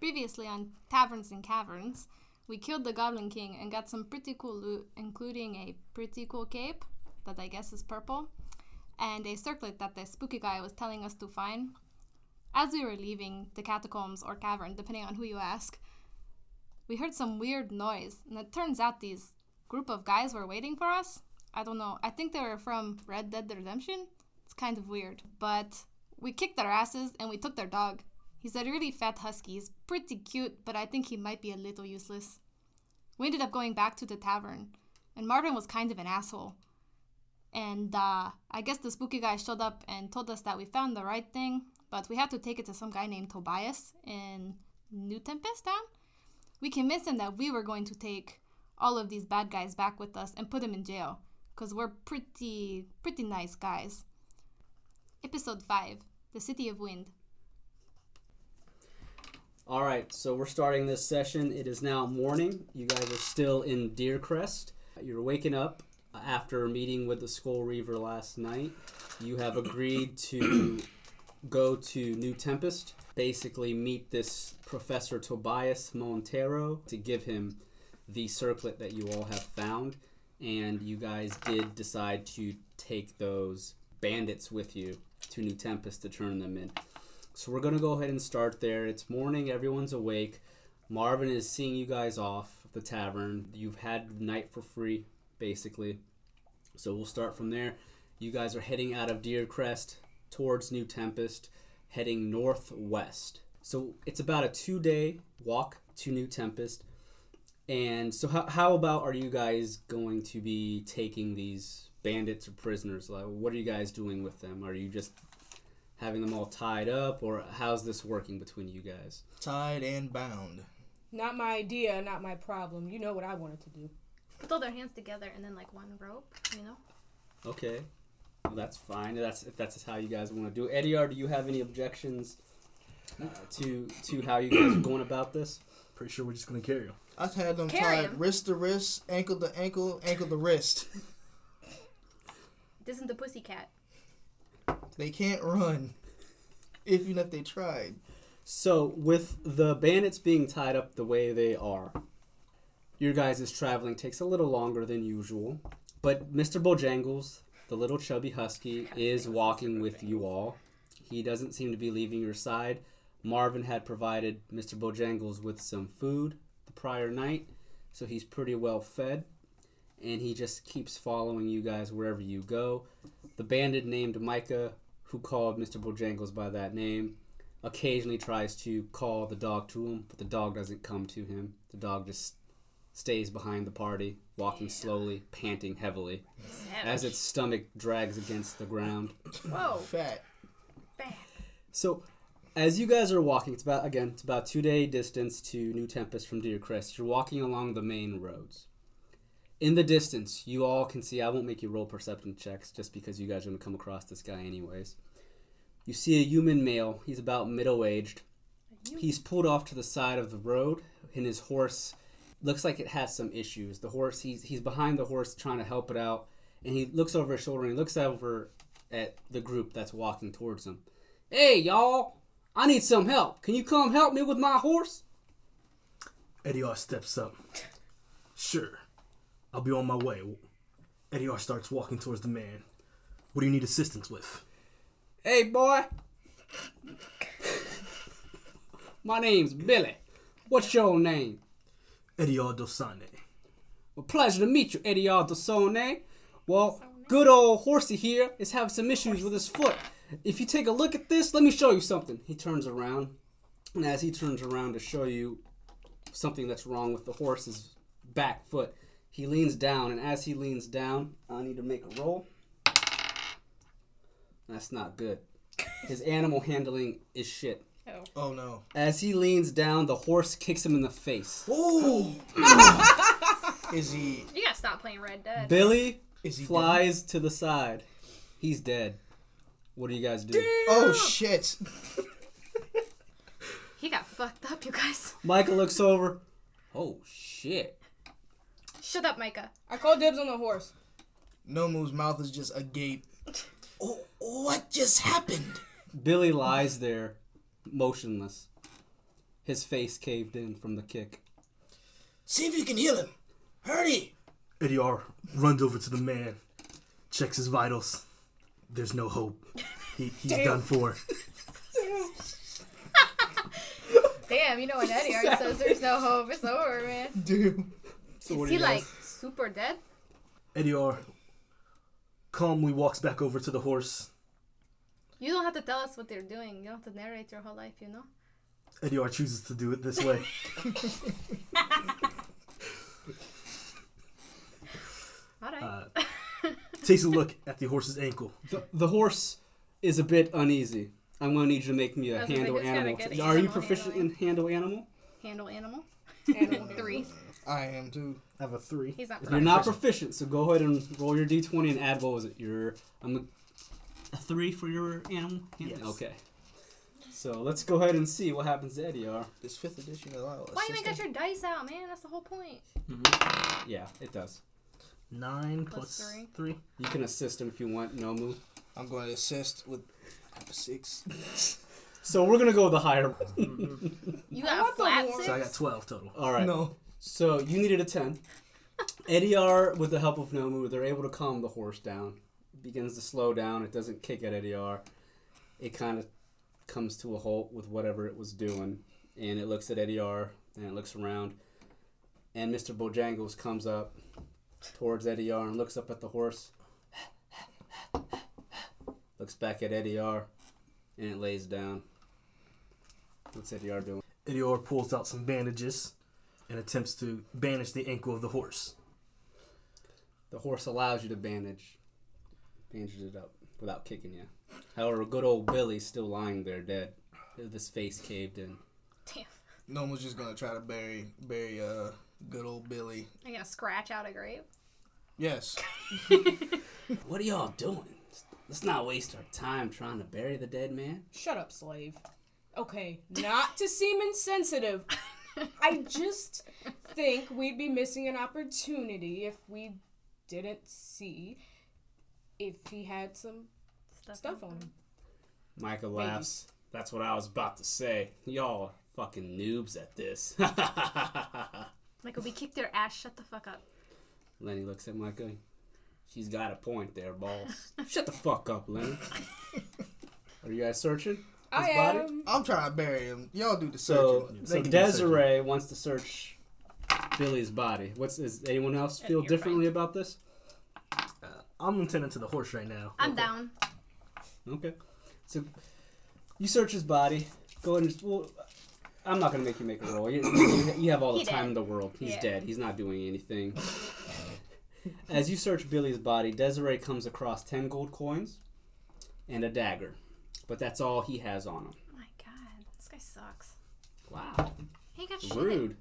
Previously on Taverns and Caverns, we killed the Goblin King and got some pretty cool loot, including a pretty cool cape that I guess is purple, and a circlet that the spooky guy was telling us to find. As we were leaving the catacombs or cavern, depending on who you ask, we heard some weird noise, and it turns out these group of guys were waiting for us. I don't know. I think they were from Red Dead Redemption. It's kind of weird, but we kicked their asses and we took their dog. He's a really fat husky. He's pretty cute, but I think he might be a little useless. We ended up going back to the tavern, and Marvin was kind of an asshole. And uh, I guess the spooky guy showed up and told us that we found the right thing, but we had to take it to some guy named Tobias in New Tempest Town. We convinced him that we were going to take all of these bad guys back with us and put them in jail, because we're pretty, pretty nice guys. Episode 5 The City of Wind. All right, so we're starting this session. It is now morning. You guys are still in Deercrest. You're waking up after meeting with the Skull Reaver last night. You have agreed to go to New Tempest, basically meet this Professor Tobias Montero to give him the circlet that you all have found. And you guys did decide to take those bandits with you to New Tempest to turn them in. So we're gonna go ahead and start there. It's morning, everyone's awake. Marvin is seeing you guys off the tavern. You've had night for free, basically. So we'll start from there. You guys are heading out of Deercrest towards New Tempest, heading northwest. So it's about a two day walk to New Tempest. And so, how, how about are you guys going to be taking these bandits or prisoners? Like, what are you guys doing with them? Are you just having them all tied up, or how's this working between you guys? Tied and bound. Not my idea, not my problem. You know what I wanted to do. Throw their hands together and then like one rope, you know? Okay, well, that's fine. That's if that's how you guys want to do. it. Eddie, R, do you have any objections uh, to to how you guys are going about this? Pretty sure we're just gonna carry them. I've had them Carry tied 'em. wrist to wrist, ankle to ankle, ankle to wrist. This isn't the pussycat. They can't run, even if they tried. So, with the bandits being tied up the way they are, your guys' traveling takes a little longer than usual. But Mr. Bojangles, the little chubby husky, is walking with you all. He doesn't seem to be leaving your side. Marvin had provided Mr. Bojangles with some food the prior night, so he's pretty well fed. And he just keeps following you guys wherever you go. The bandit named Micah, who called Mr. Bojangles by that name, occasionally tries to call the dog to him, but the dog doesn't come to him. The dog just stays behind the party, walking slowly, panting heavily, as its stomach drags against the ground. Whoa, Fat. bad. So, as you guys are walking, it's about again, it's about two day distance to New Tempest from Deercrest. You're walking along the main roads. In the distance, you all can see. I won't make you roll perception checks just because you guys are gonna come across this guy anyways. You see a human male. He's about middle aged. He's pulled off to the side of the road, and his horse looks like it has some issues. The horse, he's he's behind the horse trying to help it out, and he looks over his shoulder and he looks over at the group that's walking towards him. Hey, y'all! I need some help. Can you come help me with my horse? Eddie R steps up. Sure, I'll be on my way. Eddie R starts walking towards the man. What do you need assistance with? Hey, boy. my name's Billy. What's your name? Eddie R Dosane. Well, pleasure to meet you, Eddie Aldosone. Well, good old horsey here is having some issues with his foot. If you take a look at this, let me show you something. He turns around, and as he turns around to show you something that's wrong with the horse's back foot, he leans down, and as he leans down, I need to make a roll. That's not good. His animal handling is shit. Oh. oh no. As he leans down, the horse kicks him in the face. Oh. is he? You gotta stop playing Red Dead. Billy Is he? flies to the side. He's dead. What do you guys do? Dead? Oh shit. He got fucked up, you guys. Michael looks over. Oh shit. Shut up, Micah. I call dibs on the horse. Nomu's mouth is just agape. Oh, what just happened? Billy lies there, motionless. His face caved in from the kick. See if you can heal him. Hurry! Ediar runs over to the man, checks his vitals. There's no hope. He, he's Damn. done for. Damn, you know when Eddie already says there's no hope, it's over, man. Dude. So Is what he like guys- super dead? Ediar calmly walks back over to the horse. You don't have to tell us what they're doing. You don't have to narrate your whole life, you know? Ediar chooses to do it this way. Alright. Uh, takes a look at the horse's ankle. The, the horse is a bit uneasy. I'm gonna need you to make me a was handle think animal. Are you proficient handling. in handle animal? Handle animal. Animal Three. I am too. I have a three. He's not You're not proficient. proficient, so go ahead and roll your d20 and add what was it? Your I'm a, a three for your animal. Yes. Okay. So let's go ahead and see what happens to Ediar. This fifth edition of allow Why you ain't got assistant? your dice out, man? That's the whole point. Mm-hmm. Yeah, it does. Nine Plus plus three. three. You can assist him if you want, Nomu. I'm going to assist with I have a six. So we're gonna go with the higher. You I got a want the flat six? So I got twelve total. All right. No. So you needed a 10. Ediar, with the help of Nomu, they're able to calm the horse down. It begins to slow down. It doesn't kick at Ediar. It kind of comes to a halt with whatever it was doing. And it looks at Ediar and it looks around. And Mr. Bojangles comes up towards Ediar and looks up at the horse. looks back at Ediar and it lays down. What's Ediar doing? Ediar pulls out some bandages and attempts to bandage the ankle of the horse. The horse allows you to bandage, bandage it up without kicking you. However, good old Billy's still lying there dead, with his face caved in. Damn. No one's just gonna try to bury bury uh good old Billy. I gotta scratch out a grave. Yes. What are y'all doing? Let's not waste our time trying to bury the dead man. Shut up, slave. Okay, not to seem insensitive, I just think we'd be missing an opportunity if we didn't see if he had some Stuff, stuff on him. Michael Maybe. laughs. That's what I was about to say. Y'all are fucking noobs at this. Michael, we kicked their ass. Shut the fuck up. Lenny looks at Micah. She's got a point there, boss. Shut the fuck up, Lenny. Are you guys searching? I His body? am. I'm trying to bury him. Y'all do the So, searching. so They can do the Desiree wants to search Billy's body. What's is anyone else feel you're differently about this? Uh, I'm intending to the horse right now. I'm down. Okay. So you search his body. Go ahead and just, well, I'm not gonna make you make a roll. You, you, you have all the He time dead. in the world. He's Yeah. dead. He's not doing anything. As you search Billy's body, Desiree comes across ten gold coins and a dagger, but that's all he has on him. Oh my god, this guy sucks. Wow, He got shit. rude.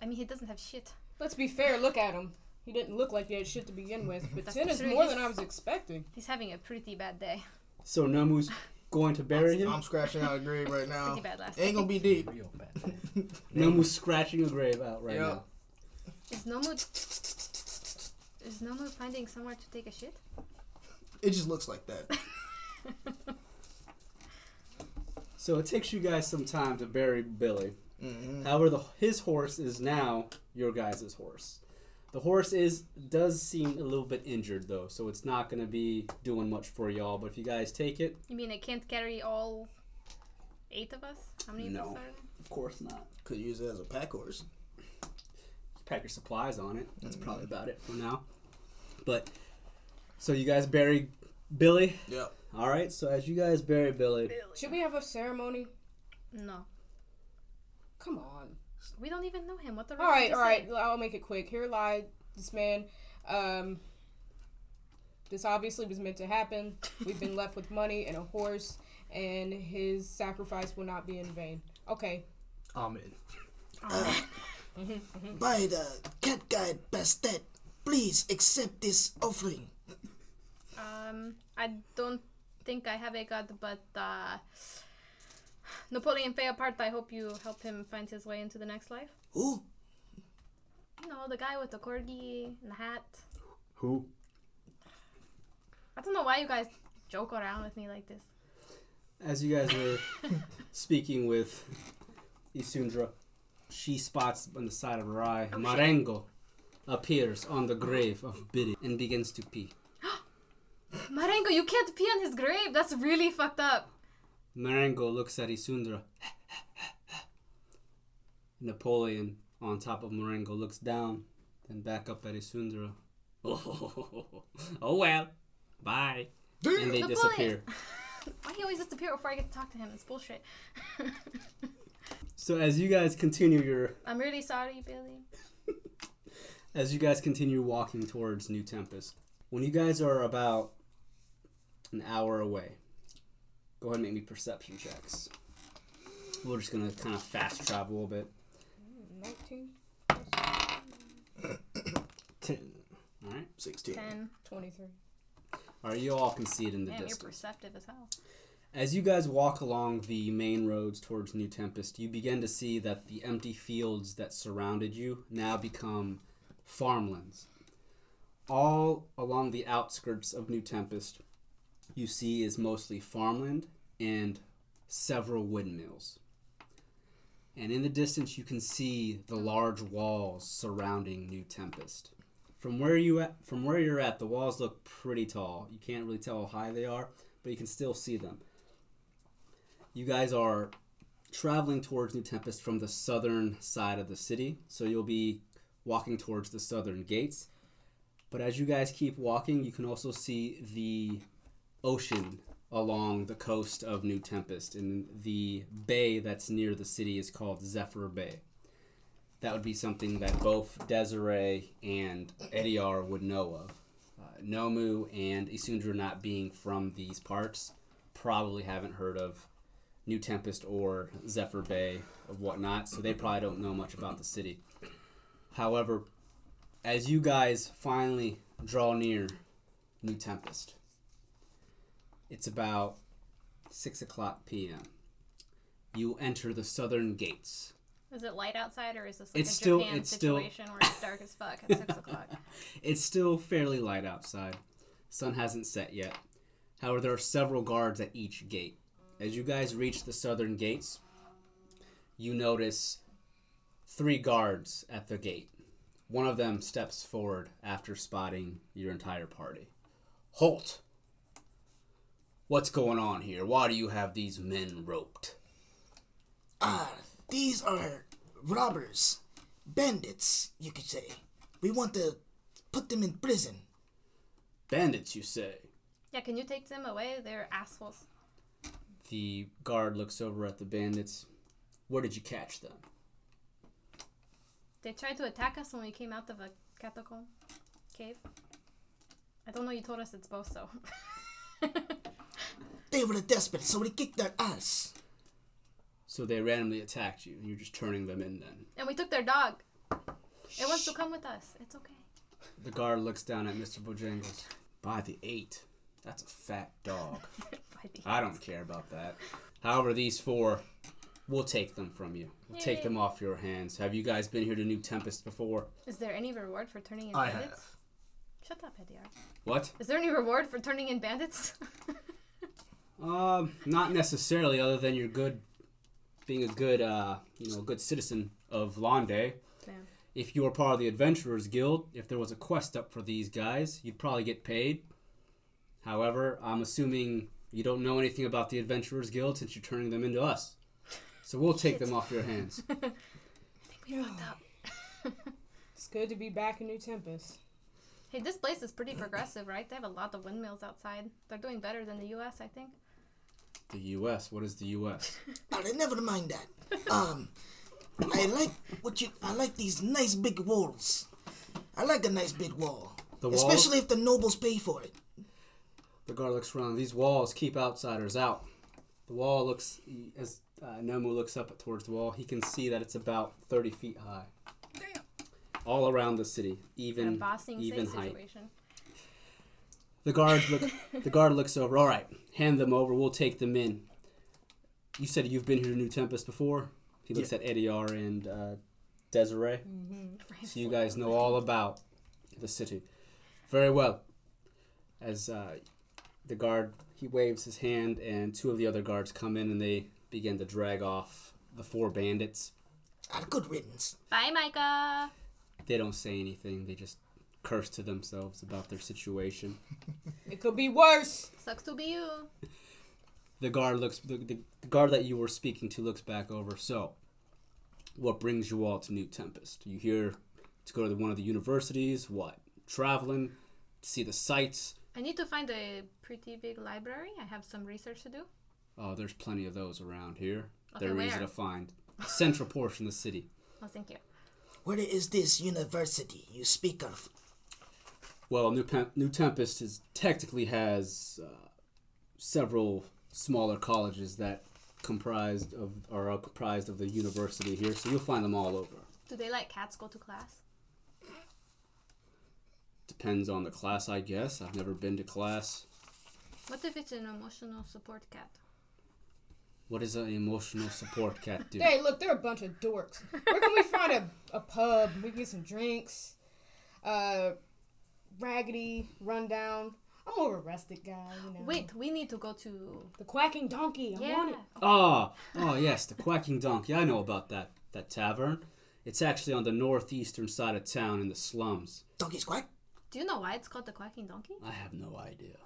I mean, he doesn't have shit. Let's be fair. Look at him. He didn't look like he had shit to begin with, but That's ten is true, more than I was expecting. He's having a pretty bad day. So Nomu's going to bury him. I'm scratching out a grave right now. Pretty bad last Ain't gonna be deep. Real bad. Nomu's scratching a grave out right Yeah. now. Is Nomu... Is Nomu finding somewhere to take a shit? It just looks like that. So it takes you guys some time to bury Billy. hmm However, the, his horse is now your guys' horse. The horse is does seem a little bit injured though, so it's not going to be doing much for y'all. But if you guys take it, You mean it can't carry all eight of us? How many of No. us are of course not. Could use it as a pack horse. Pack your supplies on it. That's Mm-hmm. probably about it for now. But so you guys bury Billy. Yep. All right. So as you guys bury Billy, Should we have a ceremony? No. Come on. We don't even know him. What the All right, all right. say? I'll make it quick. Here lies this man. Um, this obviously was meant to happen. We've been left with money and a horse, and his sacrifice will not be in vain. Okay. Amen. By the cat guide Bastet, please accept this offering. Um, I don't think I have a god, but uh, Napoleon Bonaparte. I hope you help him find his way into the next life. Who? You know, the guy with the corgi and the hat. Who? I don't know why you guys joke around with me like this. as you guys were speaking with Isundra, she spots on the side of her eye Marengo appears on the grave of Billy and begins to pee. Marengo, you can't pee on his grave. That's really fucked up. Marengo looks at Isundra. Napoleon on top of Marengo looks down, then back up at Isundra. Oh, well, bye. And they Napoleon. disappear. Why do you always disappear before I get to talk to him? It's bullshit. So as you guys continue your I'm really sorry, Billy. as you guys continue walking towards New Tempest, when you guys are about an hour away, go ahead and make me perception checks. We're just gonna kind of fast travel a little bit. 19, 10, All right. 16. 10. 23. All right. You all can see it in the Damn, you're distance. perceptive as hell. As you guys walk along the main roads towards New Tempest, you begin to see that the empty fields that surrounded you now become farmlands. All along the outskirts of New Tempest, you see is mostly farmland and several windmills. And in the distance, you can see the large walls surrounding New Tempest. From where you at, from where you're at, the walls look pretty tall. You can't really tell how high they are, but you can still see them you guys are traveling towards New Tempest from the southern side of the city, so you'll be walking towards the southern gates. But as you guys keep walking, you can also see the ocean along the coast of New Tempest, and the bay that's near the city is called Zephyr Bay. That would be something that both Desiree and Ediar would know of. Uh, Nomu and Isundra, not being from these parts, probably haven't heard of New Tempest or Zephyr Bay or whatnot, so they probably don't know much about the city. However, as you guys finally draw near New Tempest, it's about 6 o'clock p.m. You enter the southern gates. Is it light outside or is this like It's a still- Japan it's still- where it's dark as fuck at 6 o'clock? It's still fairly light outside. Sun hasn't set yet. However, there are several guards at each gate. As you guys reach the southern gates, you notice three guards at the gate. One of them steps forward after spotting your entire party. Halt! What's going on here? Why do you have these men roped? Ah, these are robbers, bandits, you could say. We want to put them in prison. Bandits, you say? Yeah, can you take them away? They're assholes. The guard looks over at the bandits. Where did you catch them? They tried to attack us when we came out of a catacomb cave. I don't know, you told us it's both, so. They were desperate, so we kicked their ass. So they randomly attacked you, and you're just turning them in then. and we took their dog. It wants to come with us. It's okay. The guard looks down at Mr. Bojangles. By the eight. That's a fat dog. By the- I don't care about that. However, these four, we'll take them from you. We'll take them off your hands. Have you guys been here to New Tempest before? Is there any reward for turning in I bandits? Have. Shut up, Ediar. What? Is there any reward for turning in bandits? Um, not necessarily, other than you're good, being a good, uh, you know, a good citizen of Londe. Yeah. If you were part of the Adventurers Guild, if there was a quest up for these guys, you'd probably get paid. However, I'm assuming you don't know anything about the Adventurers Guild since you're turning them into us. So we'll take them off your hands. I think we fucked up. It's good to be back in New Tempest. Hey, this place is pretty progressive, right? They have a lot of windmills outside. They're doing better than the U.S., I think. The U.S. What is the U.S.? Alright, never mind that. Um, I like what you. I like these nice big walls. I like a nice big wall, The walls. especially if the nobles pay for it. The guard looks around. These walls keep outsiders out. The wall looks as uh, Nomu looks up towards the wall. He can see that it's about thirty feet high. All around the city, even bossing even height. situation. The guard look. the guard looks over. All right, hand them over. We'll take them in. You said you've been here to New Tempest before. He looks at Ediar and uh, Desiree. So you guys know all about the city. Very well. As uh, the guard, he waves his hand, and two of the other guards come in and they begin to drag off the four bandits. Good riddance. Bye, Micah. They don't say anything. They just curse to themselves about their situation. It could be worse. Sucks to be you. The guard looks. The, the, the guard that you were speaking to looks back over. So, what brings you all to New Tempest? You here to go to one of the universities? What? Traveling to see the sights? I need to find a pretty big library. I have some research to do. Oh, there's plenty of those around here. Okay, They're easy to find. Central portion of the city. Oh, thank you. Where is this university you speak of? Well, New, Pem- New Tempest is technically has uh, several smaller colleges that comprised of are uh, comprised of the university here, so you'll find them all over. Do they let cats go to class? Depends on the class, I guess. I've never been to class. What if it's an emotional support cat? What does an emotional support cat do? Hey, look, they're a bunch of dorks. Where can we find a, a pub? We can get some drinks. Uh, raggedy, rundown. I'm more of a rustic guy, you know. Wait, we need to go to. The quacking donkey. I Yeah. want it. Ah, oh yes, the Quacking Donkey. I know about that that tavern. It's actually on the northeastern side of town in the slums. Donkey's quack? Do you know why it's called the quacking donkey? I have no idea.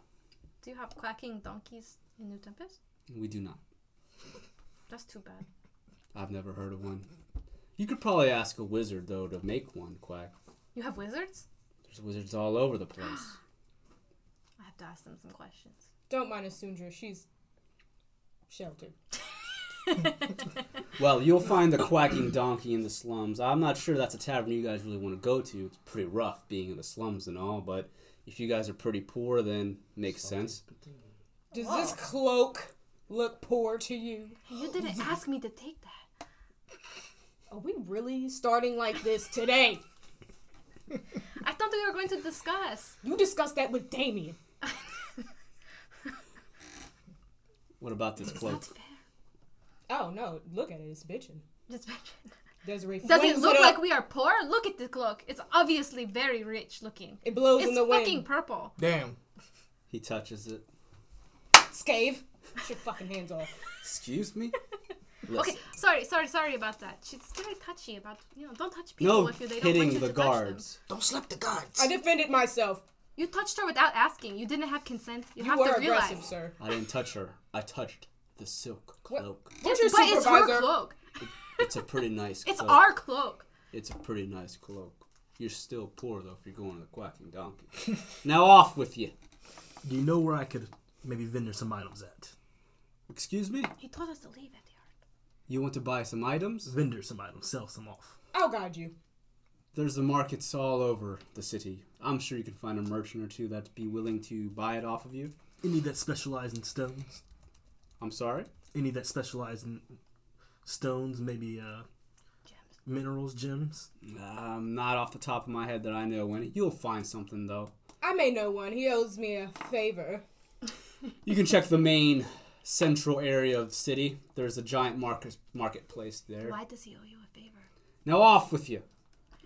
Do you have quacking donkeys in New Tempest? We do not. That's too bad. I've never heard of one. You could probably ask a wizard though to make one quack. You have wizards? There's wizards all over the place. I have to ask them some questions. Don't mind Asundra. She's sheltered. Well, you'll find the quacking donkey in the slums. I'm not sure that's a tavern you guys really want to go to. It's pretty rough being in the slums and all, but if you guys are pretty poor, then makes sense. Does this cloak look poor to you? You didn't ask me to take that. Are we really starting like this today? I thought we were going to discuss. You discussed that with Damien. What about this cloak? That's fair. Oh no, look at it, it's bitching. Just Desiree Does it flings look up. like we are poor? Look at the cloak. It's obviously very rich looking. it blows It's in the fucking wind? purple. Damn. He touches it. Scave. Get your fucking hands off. Excuse me? Okay, sorry, sorry, sorry about that. She's very touchy about you know. Don't touch people No if you, they don't want hitting you the to touch them. guards. Don't slap the guards. I defended myself. You touched her without asking. You didn't have consent. You, You have were to realize. aggressive, sir. I didn't touch her. I touched the silk What? cloak. Yes, What's your but it's her supervisor? cloak. It's a pretty nice cloak. It's our cloak. It's a pretty nice cloak. You're still poor though if you're going to the quacking donkey. now off with you. Do you know where I could maybe vendor some items at? Excuse me? He told us to leave at the yard. You want to buy some items? Vendor some items, sell some off. I'll guide you. There's the markets all over the city. I'm sure you can find a merchant or two that'd be willing to buy it off of you. Any that specialize in stones? I'm sorry? Any that specialize in stones, maybe uh, Gems. minerals, gems? Um, not off the top of my head that I know any. You'll find something though. I may know one. He owes me a favor. You can check the main central area of the city. There's a giant market marketplace there. Why does he owe you a favor? Now off with you.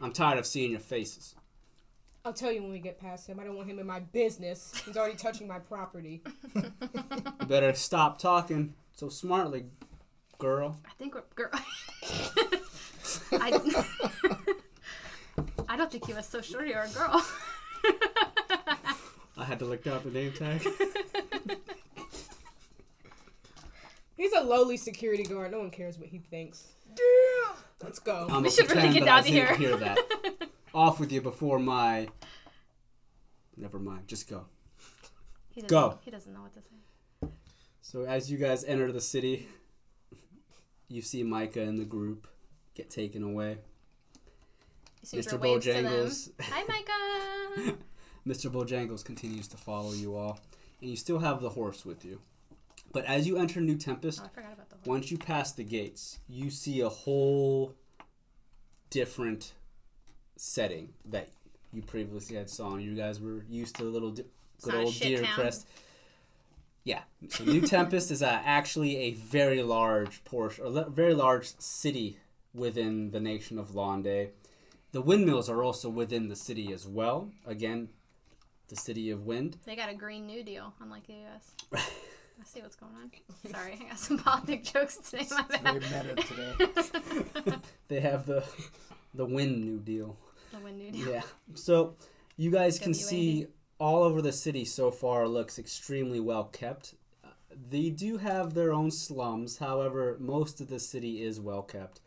I'm tired of seeing your faces. I'll tell you when we get past him. I don't want him in my business. He's already touching my property. You better stop talking so smartly, girl. I think we're girl. I, I don't think he was so sure you're a girl. I had to look down the name tag. He's a lowly security guard. No one cares what he thinks. Let's go. I'm We should really get out of here. hear that. Off with you before my. Never mind. Just go. He Go. He doesn't know what to say. So as you guys enter the city, you see Micah and the group get taken away. Mr. waves to. Bojangles. Hi, Micah. Mr. Bojangles continues to follow you all, and you still have the horse with you. But as you enter New Tempest, Oh, I forgot about the once you pass the gates, you see a whole different setting that you previously had saw. You guys were used to the little di- good old Deer town. Crest. Yeah, so New Tempest is uh, actually a very large portion, a le- very large city within the nation of Londe. The windmills are also within the city as well. Again, the city of wind. They got a Green New Deal, unlike the U.S. I see what's going on. Sorry, I got some politic jokes today. My Very bad. meta today. They have the the wind new deal. The wind dude. Yeah. So you guys can WAD. see all over the city so far looks extremely well kept. Uh, They do have their own slums, however, most of the city is well kept.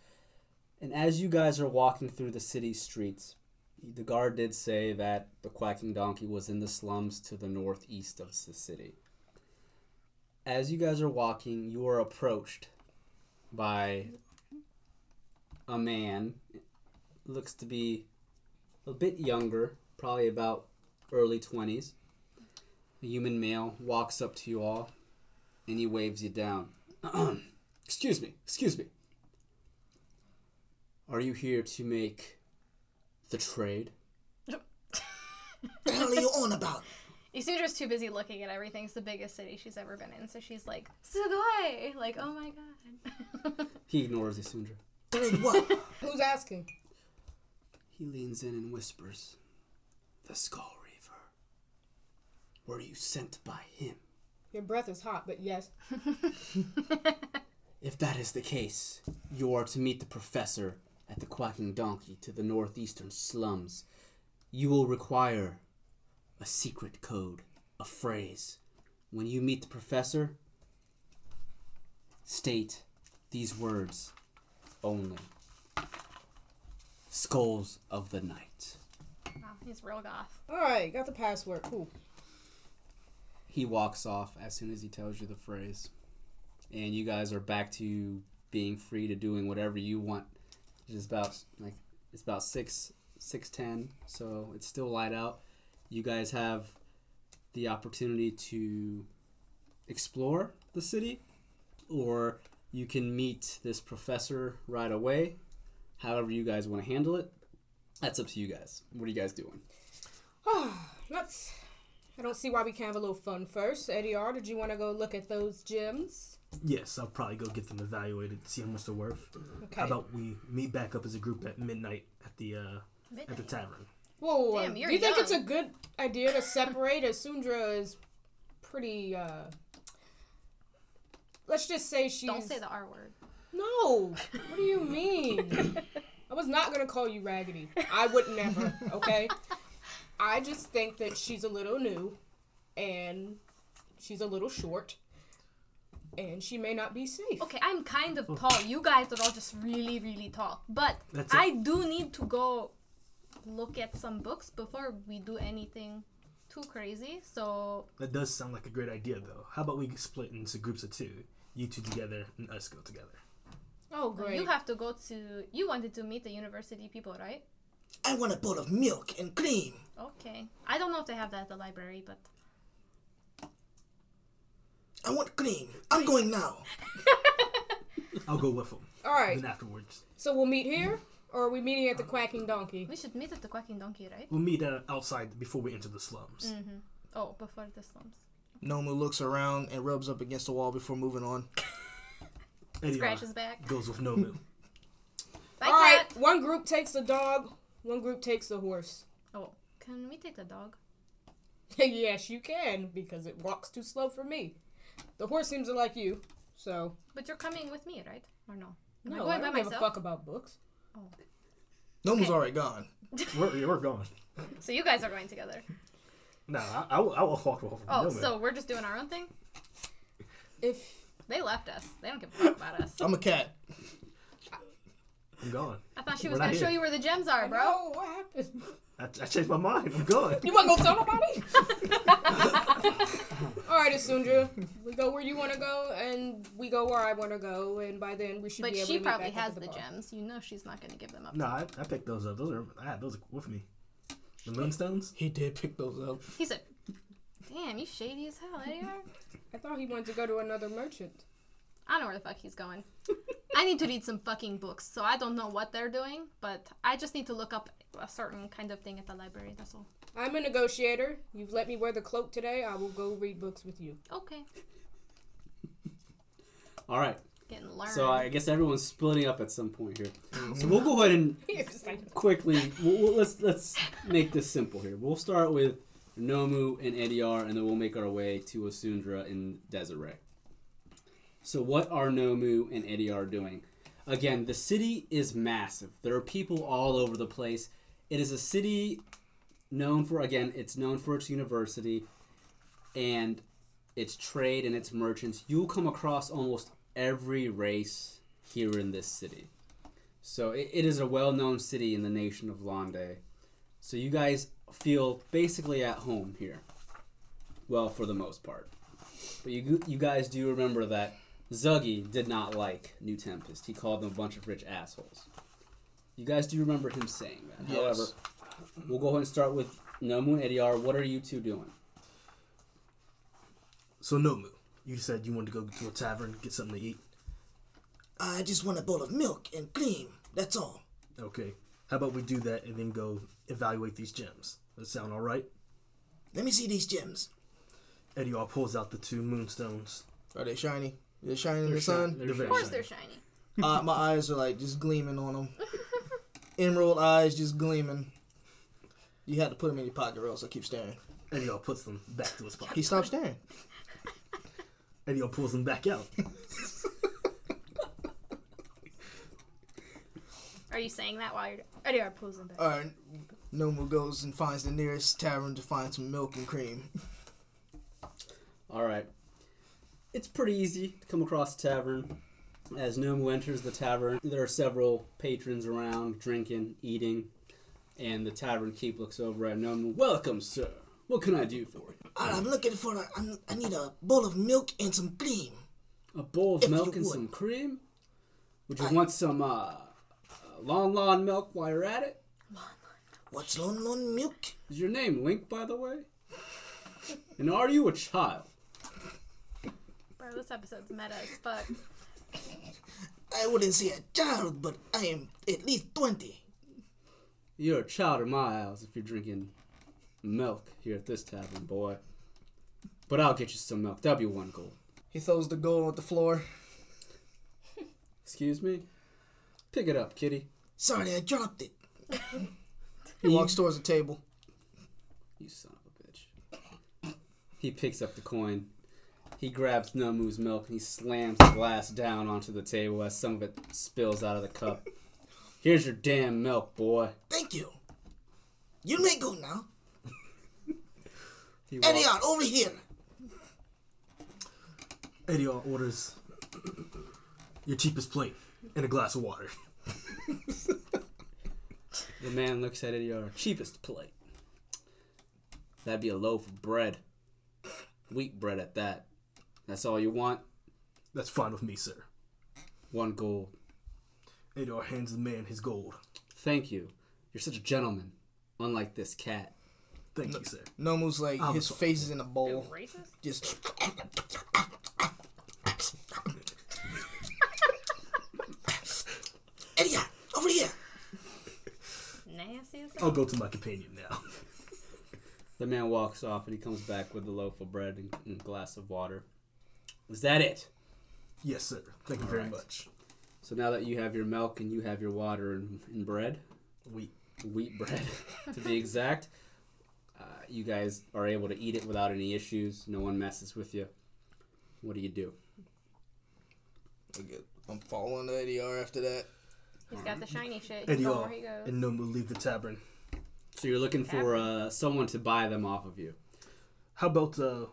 And as you guys are walking through the city streets, the guard did say that the quacking donkey was in the slums to the northeast of the city. As you guys are walking, you are approached by a man. Looks to be a bit younger, probably about early 20s. A human male walks up to you all and he waves you down. excuse me, excuse me. Are you here to make the trade? What the hell are you on about? Isundra's too busy looking at everything. It's the biggest city she's ever been in, so she's like, Sugoi! Like, oh my god. He ignores Isundra. What? Who's asking? He leans in and whispers, The Skull Reaver. Were you sent by him? Your breath is hot, but yes. If that is the case, you are to meet the professor at the Quacking Donkey to the northeastern slums. You will require a secret code, a phrase. When you meet the professor, state these words only Skulls of the Night. wow, he's real goth. Alright, got the password. Cool. He walks off as soon as he tells you the phrase. And you guys are back to being free to doing whatever you want. It's about like it's about six six ten, so it's still light out. You guys have the opportunity to explore the city, or you can meet this professor right away. However, you guys want to handle it, that's up to you guys. What are you guys doing? Let's. I don't see why we can't have a little fun first. Eddie R, did you want to go look at those gems? Yes, I'll probably go get them evaluated, to see how much they're worth. Okay. How about we meet back up as a group at midnight at the uh, at the tavern? Whoa, whoa, whoa. Damn, do you're you think it's a good idea to separate as Sundra is pretty, uh. Let's just say she's. Don't say the R word. No! What do you mean? I was not gonna call you raggedy. I would never, okay? I just think that she's a little new and she's a little short and she may not be safe. Okay, I'm kind of tall. You guys are all just really, really tall. But I do need to go look at some books before we do anything too crazy. So That does sound like a great idea, though. How about we split into groups of two? You two together and us go together. Oh, great. you have to go to. You wanted to meet the university people, right? I want a bowl of milk and cream. Okay. I don't know if they have that at the library, but I want cream. I'm going now. I'll go with them. All right, Then afterwards, so we'll meet here or are we meeting at the Quacking Donkey? we should meet at the Quacking Donkey, right? we'll meet uh, outside before we enter the slums. Mm-hmm. Oh, before the slums. Nomu looks around and rubs up against the wall before moving on. Eddie Scratch R his back. goes with Nomu. Bye, All right, cat. one group takes the dog, one group takes the horse. Oh, can we take the dog? yes, you can because it walks too slow for me. The horse seems to like you, so But you're coming with me, right? Or no? Am I no, going I by don't give a fuck about books. Oh. Nomu's Okay. already gone. we're, we're gone. So you guys are going together. No, I, I, will, I will walk over. Oh, Nomu. so we're just doing our own thing? If They left us. They don't give a fuck about us. I'm a cat. I'm gone. I thought she was gonna show you where the gems are, bro. bro, what happened? I, I changed my mind. I'm gone. You want to go tell nobody? All right, Asundra, we go where you want to go, and we go where I want to go, and by then we should But be able she to meet probably back has at the gems. You know she's not gonna give them up. No, I, I picked those up. Those are I had those with me. The moonstones. He did pick those up. He said, "Damn, you shady as hell, Eddie." I thought he wanted to go to another merchant. I don't know where the fuck he's going. I need to read some fucking books, so I don't know what they're doing, but I just need to look up a certain kind of thing at the library. That's all. I'm a negotiator. You've let me wear the cloak today. I will go read books with you. Okay, All right. getting learned. So I guess everyone's splitting up at some point here. Mm-hmm. So we'll go ahead and quickly we'll, we'll- let's let's make this simple here. We'll start with Nomu, and Ediar, and then we'll make our way to Asundra and Desiree. So, what are Nomu and Ediar doing? Again, the city is massive. There are people all over the place. It is a city known for, again, it's known for its university and its trade and its merchants. You'll come across almost every race here in this city. So, it, it is a well known city in the nation of Londe. So, you guys feel basically at home here. Well, for the most part. But you, you guys do remember that Zuggy did not like New Tempest. He called them a bunch of rich assholes. You guys do remember him saying that. Yes. However, we'll go ahead and start with Nomu and Ediar. What are you two doing? So Nomu, you said you wanted to go to a tavern, get something to eat. I just want a bowl of milk and cream. That's all. Okay. How about we do that and then go evaluate these gems? Does that sound all right? Let me see these gems. Ediar pulls out the two moonstones. Are they shiny? Are shining in They're the shi- sun? they're They're Of course shiny. they're shiny. uh, my eyes are like just gleaming on them. Emerald eyes just gleaming. You had to put them in your pocket, or else I keep staring. Ediar puts them back to his pocket. He stops staring. Ediar pulls them back out. Are you saying that while you're Ediar pulls them back? All right. Nomu goes and finds the nearest tavern to find some milk and cream. All right. It's pretty easy to come across a tavern. As Nomu enters the tavern, there are several patrons around drinking, eating, and the tavern keep looks over at Nomu. Welcome, sir. What can I do for you? I'm looking for. A, I'm, I need a bowl of milk and some cream. A bowl of If milk and would. some cream? Would you I- want some uh, uh, Lon Lon milk while you're at it? What's lon lon milk? Is your name Link, by the way? And are you a child? Bro, this episode's meta as fuck. I wouldn't say a child, but I am at least twenty. You're a child in my eyes if you're drinking milk here at this tavern, boy. But I'll get you some milk. That'll be one gold. He throws the gold on the floor. Excuse me? Pick it up, kitty. Sorry, I dropped it. he walks towards the table. You son of a bitch. He picks up the coin. He grabs Nomu's milk and he slams the glass down onto the table as some of it spills out of the cup. Here's your damn milk, boy. Thank you. You may go now. He Eddie, walks- out over here. Ediar orders your cheapest plate and a glass of water. The man looks at it, your cheapest plate. That'd be a loaf of bread. Wheat bread at that. That's all you want? That's fine with me, sir. One gold. Ediar hands the man his gold. Thank you. You're such a gentleman. Unlike this cat. Thank you, sir. Nomu's like I'm his sorry. face is in a bowl. Just Eddie, over here. Nasty I'll go to my companion now. The man walks off and he comes back with a loaf of bread and, and a glass of water. Is that it? Yes, sir. Thank you very Alright. much. So now that you have your milk and you have your water and, and bread, We wheat bread to be exact, uh, you guys are able to eat it without any issues. No one messes with you. What do you do? I'm following the Ediar after that. He's got the shiny shit. He's going Ediar where he goes. and Nomu leave the tavern. So you're looking for uh, someone to buy them off of you. How about uh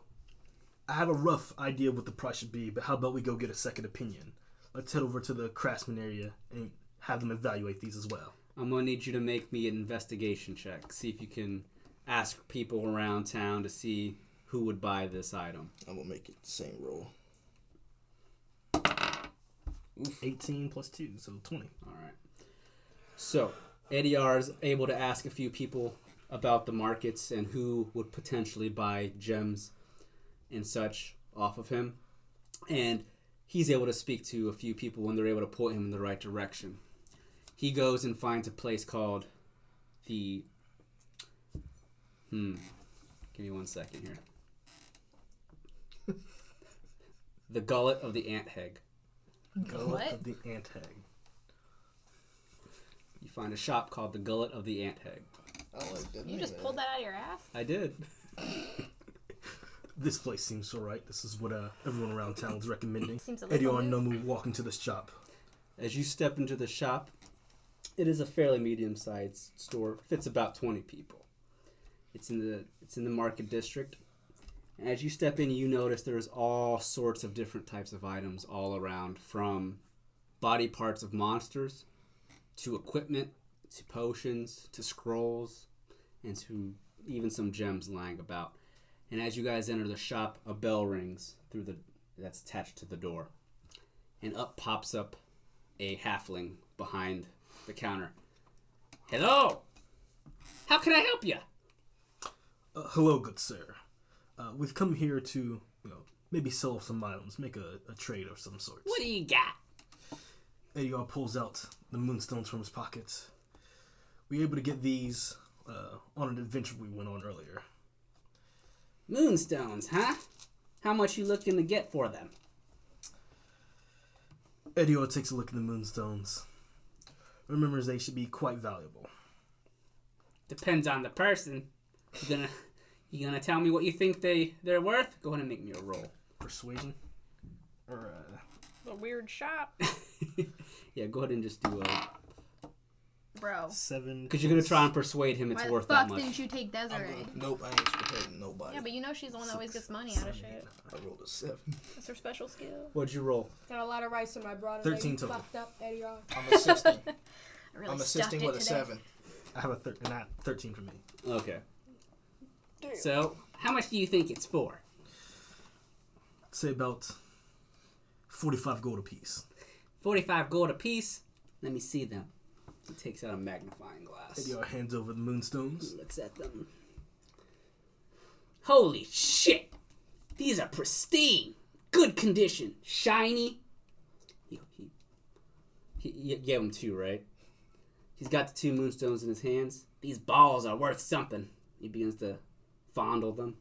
I have a rough idea of what the price should be, but how about we go get a second opinion? Let's head over to the craftsman area and have them evaluate these as well. I'm gonna need you to make me an investigation check. See if you can ask people around town to see who would buy this item. I'm gonna make it the same roll. 18 plus 2, so 20. All right. So Ediar is able to ask a few people about the markets and who would potentially buy gems and such off of him, and he's able to speak to a few people when they're able to point him in the right direction. He goes and finds a place called the. Hmm. Give me one second here. the Gullet of the Ankheg. Gullet What? of the ankheg. You find a shop called the Gullet of the Ankheg. I like that. You just pulled that out of your ass? I did. This place seems alright. This is what uh, everyone around town is recommending. Seems a little Ediar and new. Nomu walk into this shop. As you step into the shop, it is a fairly medium-sized store. Fits about 20 people. It's in the it's in the market district. And as you step in, you notice there's all sorts of different types of items all around, from body parts of monsters to equipment to potions to scrolls and to even some gems lying about. And as you guys enter the shop, a bell rings through the that's attached to the door. And up pops up a halfling behind the counter. Hello! How can I help you? Uh, hello, good sir. Uh, we've come here to, you know, maybe sell some items, make a, a trade of some sort. What do you got? Ediar pulls out the moonstones from his pocket. We were able to get these uh, on an adventure we went on earlier. Moonstones, huh? How much you looking to get for them? Ediar takes a look at the moonstones. Remembers they should be quite valuable. Depends on the person. You gonna you gonna tell me what you think they they're worth? Go ahead and make me a roll. Persuasion? Or, uh, A weird shop. yeah, go ahead and just do a Bro. seven. because you're gonna try and persuade him it's Why the worth fuck that much. didn't you take Desiree? Nope, I ain't protecting nobody. Yeah, but you know she's the one that always gets money out of shit. I rolled a seven. That's her special skill. What'd you roll? Got a lot of rice in my broad. 13 total. Fucked up, Ediar. I'm assisting. I really I'm stuffed assisting it with a today. seven. I have a thir- not 13 for me. Okay. So, how much do you think it's for? Say about 45 gold apiece. 45 gold apiece. Let me see them. He takes out a magnifying glass. Ediar hands over the moonstones. He looks at them. Holy shit! These are pristine, good condition, shiny. He, he, he, gave him two, right? He's got the two moonstones in his hands. These balls are worth something. He begins to fondle them.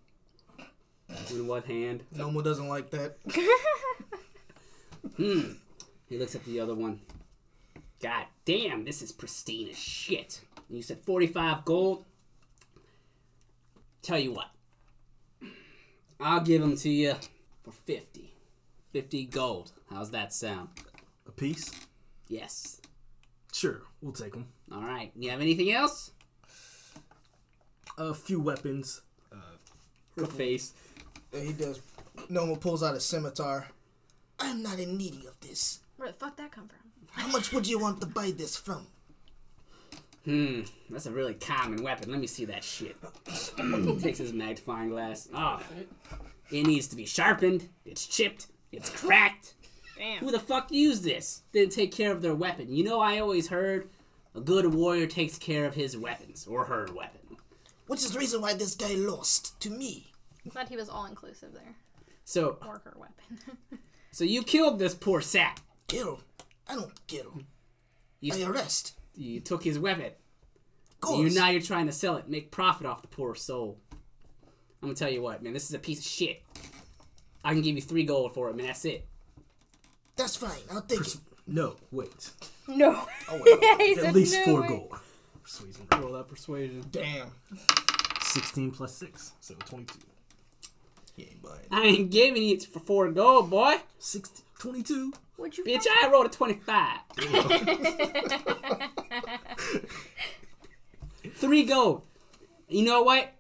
In what hand? Nomo doesn't like that. Hmm. He looks at the other one. God damn, this is pristine as shit. And you said 45 gold? Tell you what. I'll give them to you for 50. 50 gold. How's that sound? A piece? Yes. Sure, we'll take them. All right. You have anything else? A few weapons. Uh, Her face. Yeah, he does. Nomo pulls out a scimitar. I'm not in need of this. Where the fuck that come from? How much would you want to buy this from? Hmm. That's a really common weapon. Let me see that shit. takes his magnifying glass. Oh. It needs to be sharpened. It's chipped. It's cracked. Damn. Who the fuck used this? Didn't take care of their weapon. You know, I always heard a good warrior takes care of his weapons or her weapon. Which is the reason why this guy lost to me. Glad he was all inclusive there. So, Or her weapon. so you killed this poor sap. Kill. I don't get him. You, I arrest. you took his weapon. Of You course. now you're trying to sell it, make profit off the poor soul. I'm gonna tell you what, man. This is a piece of shit. I can give you three gold for it, man. That's it. That's fine. I'll take it. No, wait. No. Oh, well. he At least no four way. gold. Persuasion. Roll that persuasion. Damn. 16 plus 6, so 22. He ain't buying. I ain't giving it for four gold, boy. 16, 22. Would you? Bitch, I rolled a 25. Three gold. You know what?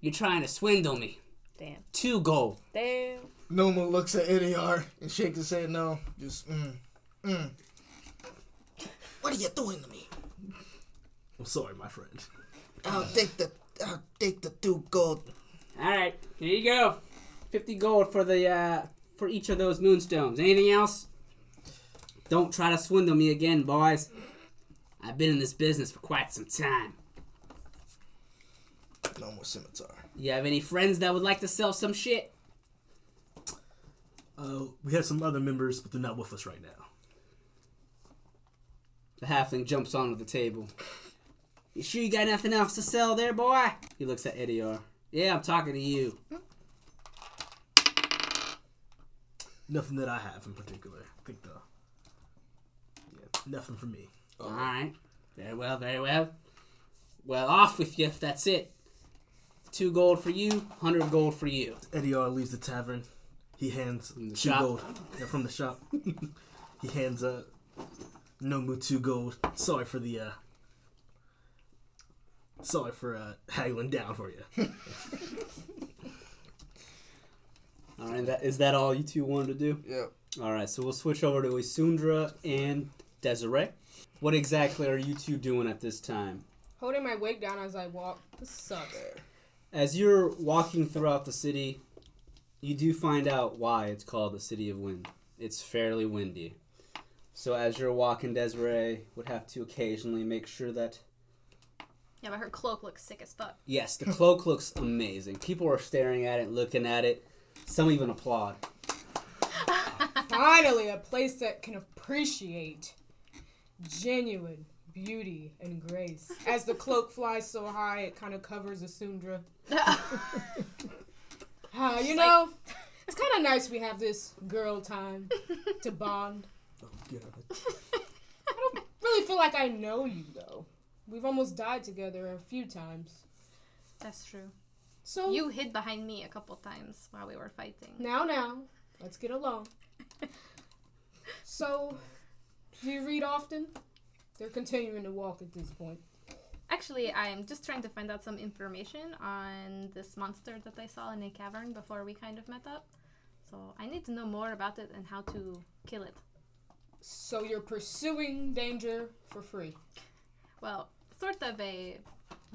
You're trying to swindle me. Damn. Two gold. Damn. Nomo looks at Ediar and shakes his head no. Just, mm, mm. What are you doing to me? I'm sorry, my friend. I'll take the, I'll take the two gold. All right, here you go. 50 gold for the uh for each of those moonstones. Anything else? Don't try to swindle me again, boys. I've been in this business for quite some time. No more scimitar. You have any friends that would like to sell some shit? Uh, we have some other members, but they're not with us right now. The halfling jumps onto the table. You sure you got nothing else to sell there, boy? He looks at Ediar. Yeah, I'm talking to you. Nothing that I have in particular. I think the. Yeah, nothing for me. All right. Very well, very well. Well, off with you if that's it. two gold for you, hundred gold for you. Ediar leaves the tavern. He hands From two shop. gold yeah, from the shop. he hands uh, Nomo two gold. Sorry for the uh, sorry for uh, haggling down for you. All right, that is that all you two wanted to do? Yep. All right, so we'll switch over to Isundra and Desiree. What exactly are you two doing at this time? Holding my wig down as I walk. This sucks. As you're walking throughout the city, you do find out why it's called the City of Wind. It's fairly windy. So as you're walking, Desiree would have to occasionally make sure that Yeah, but her cloak looks sick as fuck. yes, the cloak looks amazing. People are staring at it, looking at it. Some even applaud. Finally, a place that can appreciate genuine beauty and grace. As the cloak flies so high, it kind of covers Isundra. Uh, you know, it's kind of nice we have this girl time to bond. Oh god. I don't really feel like I know you, though. We've almost died together a few times. That's true. So, You hid behind me a couple times while we were fighting. now, now, let's get along. So, do you read often? They're continuing to walk at this point. Actually, I'm just trying to find out some information on this monster that I saw in a cavern before we kind of met up. So I need to know more about it and how to kill it. So you're pursuing danger for free. Well, sort of a.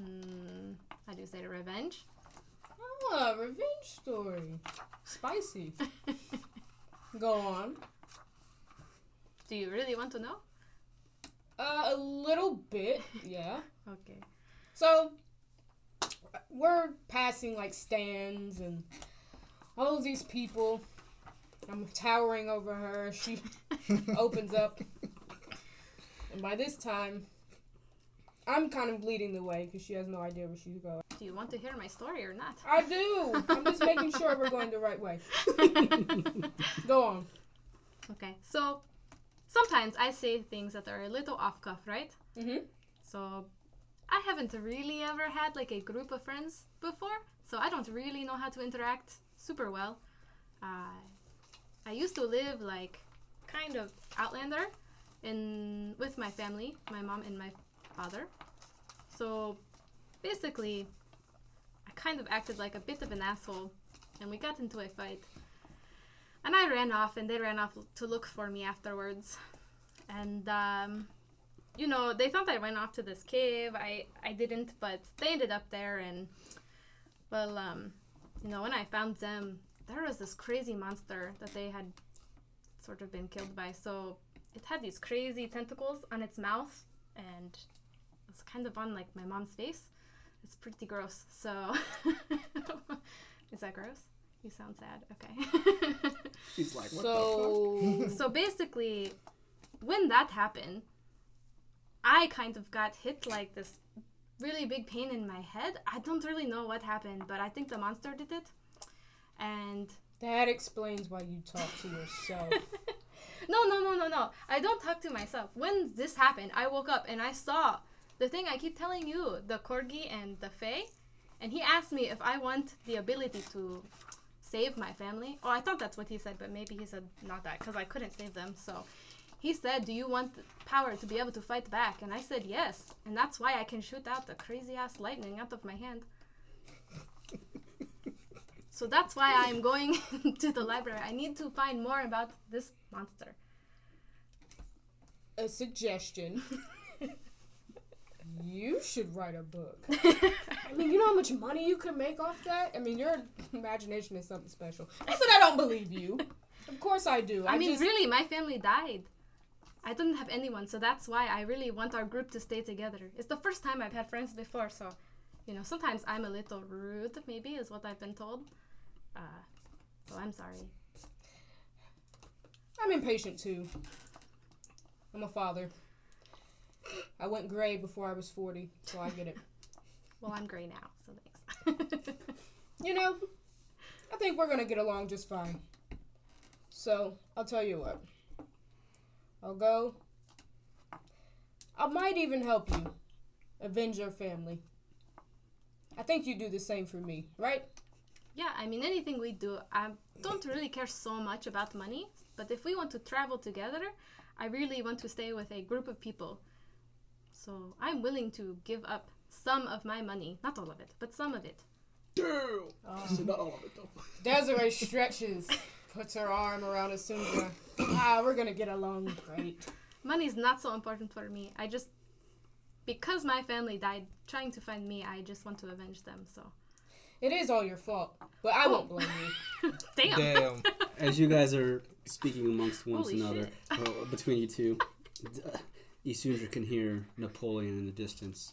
Mm, how do you say it? Revenge? Ah, revenge story. Spicy. Go on. Do you really want to know? Uh, a little bit, yeah. Okay. So we're passing like stands and all of these people. I'm towering over her. She opens up, and by this time, I'm kind of leading the way because she has no idea where she's going. Do you want to hear my story or not? I do. I'm just making sure we're going the right way. Go on. Okay, so sometimes I say things that are a little off cuff, right? Mhm. So I haven't really ever had like a group of friends before, so I don't really know how to interact super well. Uh, I used to live like kind of outlander in with my family, my mom and my father. So basically, I kind of acted like a bit of an asshole, and we got into a fight. And I ran off, and they ran off to look for me afterwards. And, um, you know, they thought I went off to this cave. I, I didn't, but they ended up there. And, well, um, you know, when I found them, there was this crazy monster that they had sort of been killed by. So it had these crazy tentacles on its mouth, and it was kind of on, like, my mom's face. It's pretty gross. So, is that gross? You sound sad. Okay. She's like, what So so basically, when that happened, I kind of got hit like this really big pain in my head. I don't really know what happened, but I think the monster did it. And that explains why you talk to yourself. no, no, no, no, no. I don't talk to myself. When this happened, I woke up and I saw the thing I keep telling you, the corgi and the fae. And he asked me if I want the ability to save my family. Oh, I thought that's what he said, but maybe he said not that because I couldn't save them. So he said, Do you want the power to be able to fight back? And I said, Yes. And that's why I can shoot out the crazy ass lightning out of my hand. So that's why I'm going to the library. I need to find more about this monster. a suggestion. you should write a book. I mean, you know how much money you could make off that? I mean, your imagination is something special. Not that I don't believe you. Of course I do. I, mean, just, really, my family died. I didn't have anyone, so that's why I really want our group to stay together. It's the first time I've had friends before, so you know, sometimes I'm a little rude, maybe, is what I've been told. Uh, so I'm sorry. I'm impatient too. I'm a father. I went gray before I was 40, so I get it. Well, I'm gray now, so thanks. You know, I think we're gonna get along just fine. So, I'll tell you what. I'll go. I might even help you avenge your family. I think you do the same for me, right? Yeah, I mean, anything we do, I don't really care so much about money, but if we want to travel together, I really want to stay with a group of people. So I'm willing to give up some of my money, not all of it, but some of it. Damn. I said not all of it though. Desiree stretches, puts her arm around Isundra. Ah, we're gonna get along great. Money is not so important for me. I just, because my family died trying to find me, I just want to avenge them. So, It is all your fault, but I won't blame you. damn. Damn. As you guys are speaking amongst one Holy another, uh, between you two, d- uh, Isundra can hear Napoleon in the distance.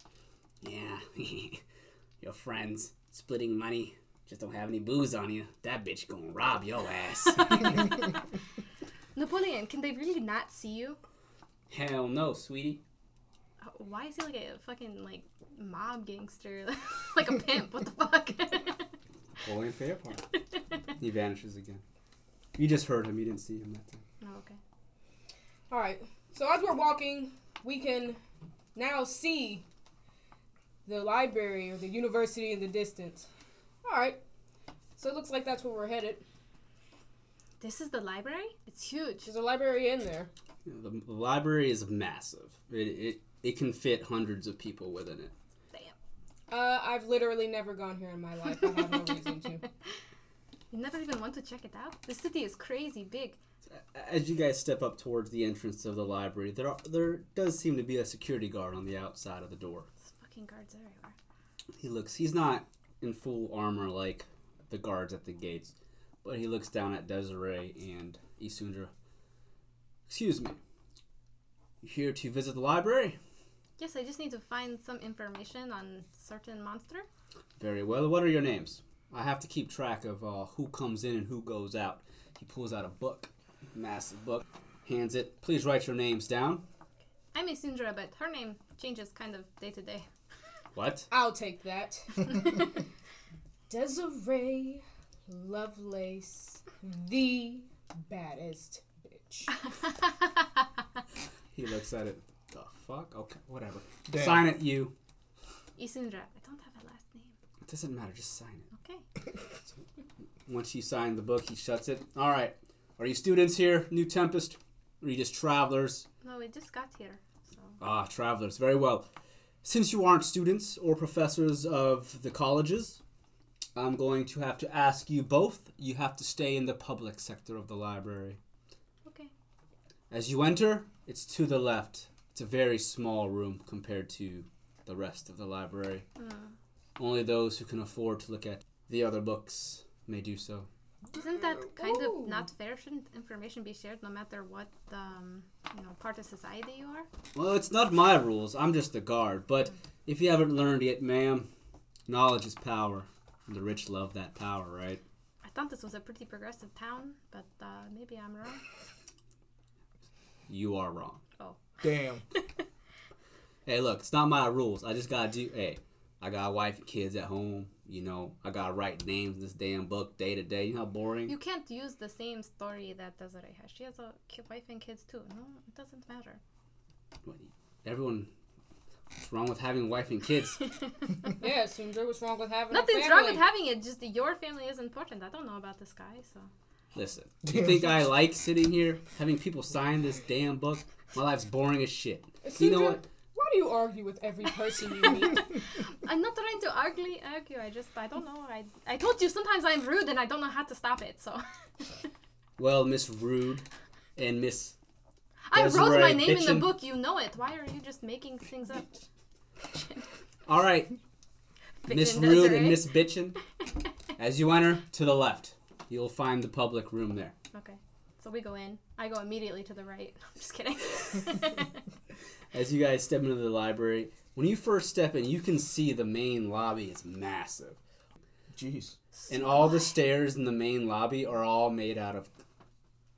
Yeah, your friends splitting money. Just don't have any booze on you. That bitch gonna rob your ass. Napoleon, can they really not see you? Hell no, sweetie. Uh, Why is he like a fucking like mob gangster, like a pimp? What the fuck? Napoleon Fairpart. He vanishes again. You just heard him. You didn't see him that time. oh, okay. All right. So as we're walking, we can now see the library or the university in the distance. All right. So it looks like that's where we're headed. This is the library. It's huge. There's a library in there. You know, the, the library is massive. It, it it can fit hundreds of people within it. Damn. Uh, I've literally never gone here in my life. I have no reason to. You never even want to check it out. The city is crazy big. As you guys step up towards the entrance of the library, there are, there does seem to be a security guard on the outside of the door. There's fucking guards everywhere. He looks he's not in full armor like the guards at the gates, but he looks down at Desiree and Isundra. Excuse me. You here to visit the library? Yes, I just need to find some information on certain monster. Very well. What are your names? I have to keep track of uh, who comes in and who goes out. He pulls out a book, massive book, hands it. Please write your names down. I'm Isundra, but her name changes kind of day to day. What? I'll take that. Desiree Lovelace, the baddest bitch. He looks at it. The fuck? Okay, whatever. Damn. Sign it, you. Isundra, I don't have a last name. It doesn't matter. Just sign it. Okay. Once you sign the book, he shuts it. All right. Are you students here, New Tempest? Or are you just travelers? No, we just got here. So Ah, travelers. Very well. Since you aren't students or professors of the colleges, I'm going to have to ask you both. You have to stay in the public sector of the library. okay. As you enter, it's to the left. It's a very small room compared to the rest of the library. Hmm. Only those who can afford to look at the other books may do so. Isn't that kind Ooh. of not fair? Shouldn't information be shared no matter what um, you know part of society you are? Well, it's not my rules. I'm just the guard. But if you haven't learned yet, ma'am, knowledge is power. And the rich love that power, right? I thought this was a pretty progressive town, but uh, maybe I'm wrong. You are wrong. Oh. Damn. Hey, look, it's not my rules. I just gotta do. Hey, I got a wife and kids at home. You know, I gotta write names in this damn book day to day. You know how boring? You can't use the same story that Desiree has. She has a ki- wife and kids too. No, it doesn't matter. Everyone. What's wrong with having a wife and kids? yeah, Sundra, what's wrong with having Nothing's a wrong family? with having it. Just your family is important. I don't know about this guy, so Listen, do you think I like sitting here having people sign this damn book? My life's boring as shit. You know Sundra, what? Why do you argue with every person you meet? I'm not trying to argue. Argue. I just I don't know. I I told you sometimes I'm rude and I don't know how to stop it. So Well, Miss Rude and Miss I wrote my name in the book. You know it. Why are you just making things up? All right, Miss Rude Desiree. and Miss Bitchin. As you enter to the left, you'll find the public room there. Okay. So we go in. I go immediately to the right. I'm just kidding. As you guys step into the library, when you first step in, you can see the main lobby is massive. Jeez. And all the stairs in the main lobby are all made out of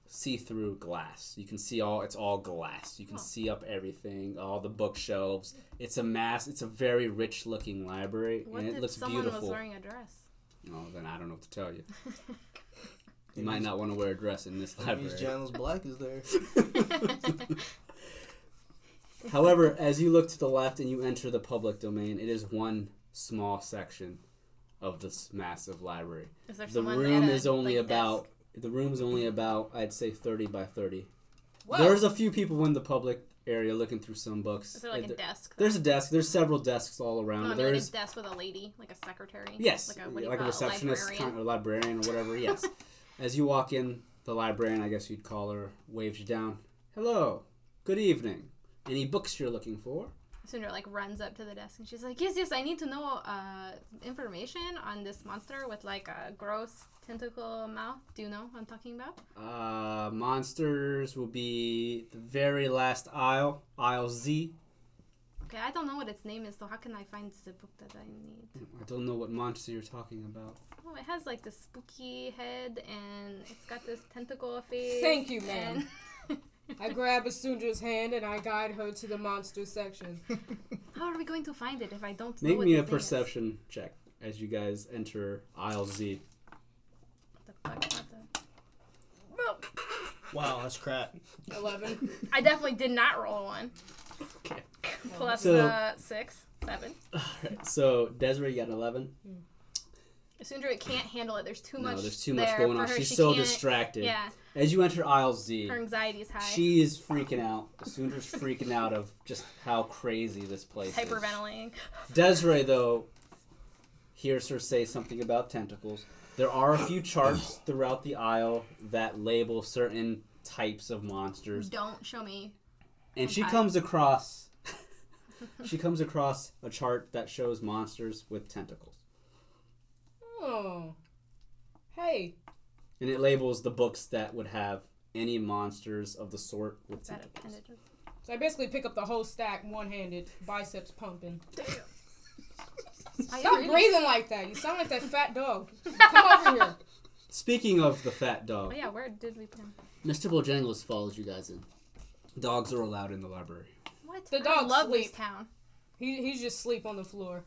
see-through glass. You can see all it's all glass. You can Oh. see up everything, all the bookshelves. It's a mass it's a very rich looking library what and it if looks someone beautiful. was wearing a dress? Oh, then I don't know what to tell you. You might not want to wear a dress in this That means library. Janus Black is there. However, as you look to the left and you enter the public domain, it is one small section of this massive library. Is there The room at a, is only like, about desk? the room is only about I'd say 30 by 30. Well, There's a few people in the public area looking through some books. Is there like Uh, a there- desk? There's a desk. There's several desks all around. no, There's a desk with a lady, like a secretary. Yes, Like a, like a receptionist, librarian? kind of, or librarian, or whatever. Yes. As you walk in, the librarian, I guess you'd call her, waves you down. Hello, good evening. Any books you're looking for? Sundra like runs up to the desk and she's like, "Yes, yes, I need to know uh, information on this monster with like a gross tentacle mouth. Do you know what I'm talking about?" Uh, monsters will be the very last aisle, aisle Z. Okay, I don't know what its name is, so how can I find the book that I need? I don't know what monster you're talking about. Oh, it has like the spooky head and it's got this tentacle face. Thank you, ma'am. and- I grab Isundra's hand and I guide her to the monster section. How are we going to find it if I don't know Make what me a its name is? perception check as you guys enter aisle Z. The fuck, Wow, that's crap. Eleven. I definitely did not roll one. Okay. Plus So- uh, six, seven. Alright, so Desiree, you got an 11? Sundra can't handle it. There's too much. no, there's too much there going on. her. She's She so can't- distracted. Yeah, As you enter aisle Z, her anxiety's high. she is freaking out. Sundra's freaking out of just how crazy this place is. hyperventilating. Desiree, though, hears her say something about tentacles. There are a few charts throughout the aisle that label certain types of monsters, Don't show me. and she Okay. comes across she comes across a chart that shows monsters with tentacles, Oh. Hey. and it labels the books that would have any monsters of the sort with Is that tentacles. appendage? So I basically pick up the whole stack one-handed, biceps pumping. I Stop really- breathing like that. You sound like that fat dog. Come over here. Speaking of the fat dog. Oh yeah, where did we put him? Mr. Bojangles follows you guys in. Dogs are allowed in the library. What? The I dog love this sleep. town. He, he's just asleep on the floor.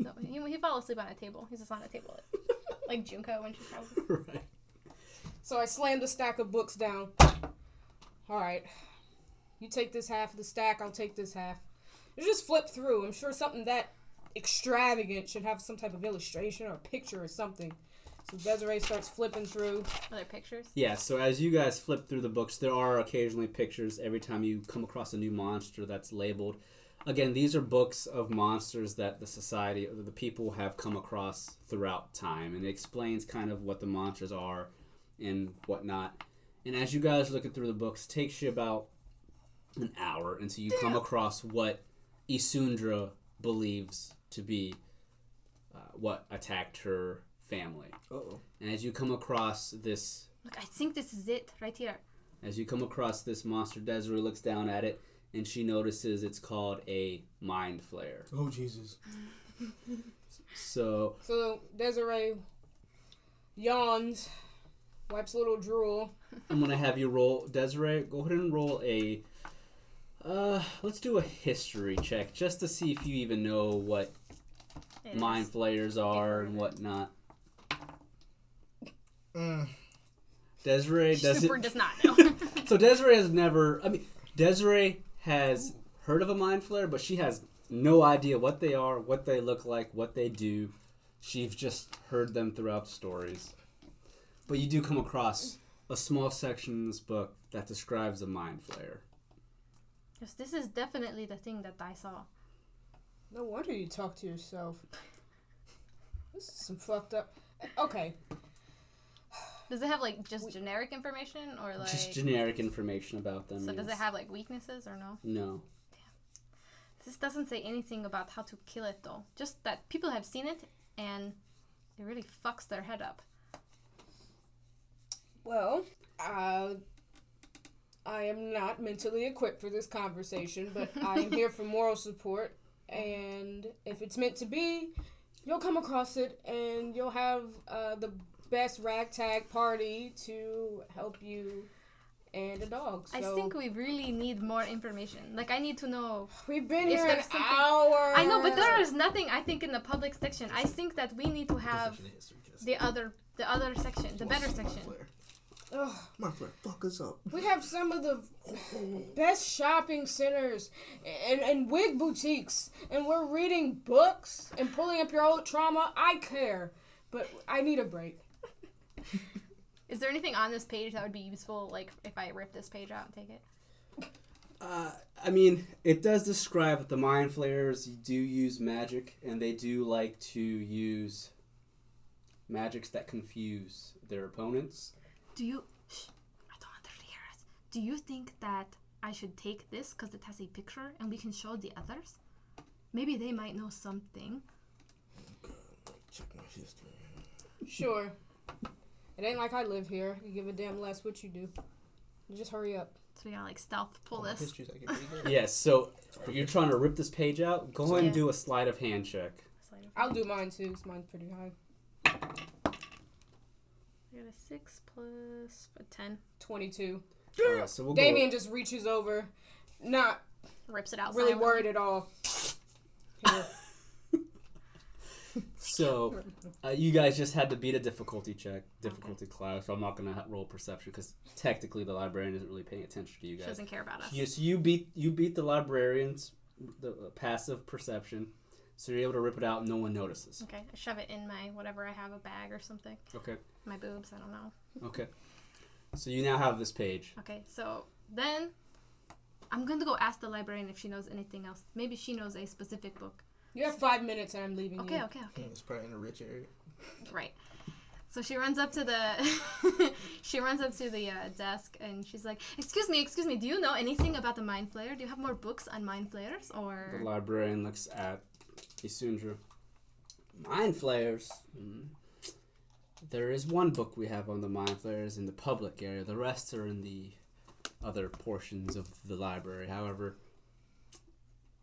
No, he, he fell asleep on a table. He's just on a table, like Junko when she falls. right. So I slammed the stack of books down. All right. You take this half of the stack, I'll take this half. You just flip through. I'm sure something that extravagant should have some type of illustration or picture or something. So Desiree starts flipping through. Other pictures. Yeah, so as you guys flip through the books, there are occasionally pictures every time you come across a new monster that's labeled. Again, these are books of monsters that the society or the people have come across throughout time, and it explains kind of what the monsters are and whatnot. And as you guys are looking through the books, it takes you about an hour until you come across what Isundra believes to be uh, what attacked her family. Uh-oh. And as you come across this Look, I think this is it right here. as you come across this monster, Desiree looks down at it and she notices it's called a mind flayer. Oh Jesus. So So Desiree yawns, wipes a little drool. I'm gonna have you roll, Desiree. Go ahead and roll a. Uh, let's do a history check just to see if you even know what It mind is. flayers are and whatnot. Mm. Desiree She does super does not know. So Desiree has never. I mean, Desiree has heard of a mind flayer, but she has no idea what they are, what they look like, what they do. She's just heard them throughout stories. But you do come across a small section in this book that describes a mind flayer. yes, this is definitely the thing that I saw. No wonder you talk to yourself. This is some fucked up. Okay, Does it have like just generic information or like? Just generic information about them. so does it have like weaknesses or no? No. Damn. This doesn't say anything about how to kill it though. Just that people have seen it and it really fucks their head up. well, uh, I am not mentally equipped for this conversation, but I am here for moral support. And if it's meant to be, you'll come across it, and you'll have uh, the best ragtag party to help you and a dog. So I think we really need more information. Like I need to know. we've been here an there's something- hour. I know, but there is nothing. I think in the public section. I think that we need to have the other, the other section, the better section. Ugh, us up. we have some of the best shopping centers and, and wig boutiques, and we're reading books and pulling up your old trauma. I care, but I need a break. Is there anything on this page that would be useful, like if I rip this page out and take it? Uh, I mean, it does describe that the mind flayers do use magic, and they do like to use magics that confuse their opponents. Do you? Shh, I don't want her to hear us. Do you think that I should take this because it has a picture and we can show the others? Maybe they might know something. Check my history. Sure. It ain't like I live here. You give a damn less what you do. You just hurry up. So we gotta like stealth pull this. History's like. Yes, so you're trying to rip this page out. Go ahead and Yeah. do a sleight of hand check. I'll do mine too, 'cause mine's pretty high. I got a six plus a ten. 22. Alright, so we'll go. Damien just reaches over, not Rips it out. really silently. worried at all. Here. So, uh, you guys just had to beat a difficulty check, difficulty class. So I'm not gonna roll perception because technically the librarian isn't really paying attention to you guys. She doesn't care about us. Yes, you beat you beat the librarian's the uh, passive perception, so you're able to rip it out. and No one notices. Okay, I shove it in my whatever I have, a bag or something. Okay, My boobs, I don't know. okay. So you now have this page. Okay, so then I'm going to go ask the librarian if she knows anything else. Maybe she knows a specific book. You have five minutes and I'm leaving Okay, you. okay, okay. It's probably in a rich area. Right. So she runs up to the she runs up to the uh, desk and she's like, "Excuse me, excuse me. Do you know anything about the mind flayer? Do you have more books on mind flayers or?" The librarian looks at Isundra. Mind flayers. Hmm. There is one book we have on the mind flayers in the public area. The rest are in the other portions of the library. However,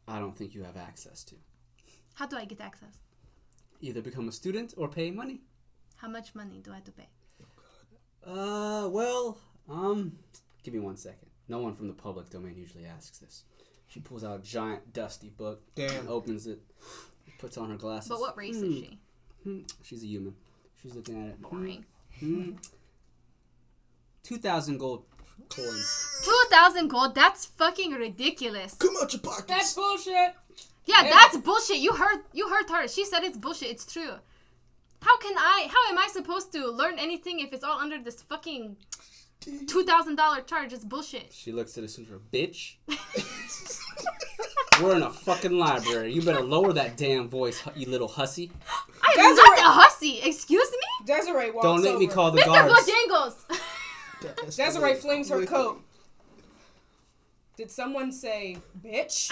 I don't think you have access to. How do I get access? Either become a student or pay money. How much money do I have to pay?" Uh, well, um, give me one second. No one from the public domain usually asks this. She pulls out a giant dusty book, Damn. opens it, puts on her glasses. But what race Hmm. is she? Hmm, She's a human. She's looking at it. Hmm, Boring. hmm. Two thousand gold coins. Two thousand gold. That's fucking ridiculous. Come out your pockets. That's bullshit. Yeah, Yeah. that's bullshit. You heard you heard her. She said it's bullshit. It's true. How can I how am I supposed to learn anything if it's all under this fucking two thousand dollar charge? It's bullshit. She looks at us and says, "Bitch, we're in a fucking library. You better lower that damn voice, you little hussy. I am Desiree- not a hussy. Excuse me? Desiree walks Don't make me call the Mr. guards." Bojangles! That's Desiree flings her coat. Did someone say bitch?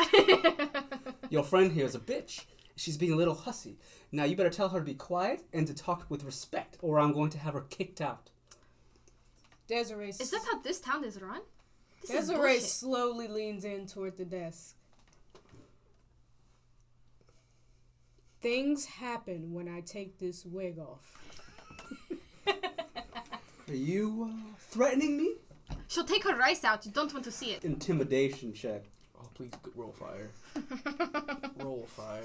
Your friend here is a bitch. She's being a little hussy. Now you better tell her to be quiet and to talk with respect, or I'm going to have her kicked out." Desiree. Is that how this town is run? This is Desiree bullshit. slowly leans in toward the desk. Things happen when I take this wig off. Are you uh, threatening me? She'll take her rice out. You don't want to see it. Intimidation check. Oh, please g- roll fire. roll fire.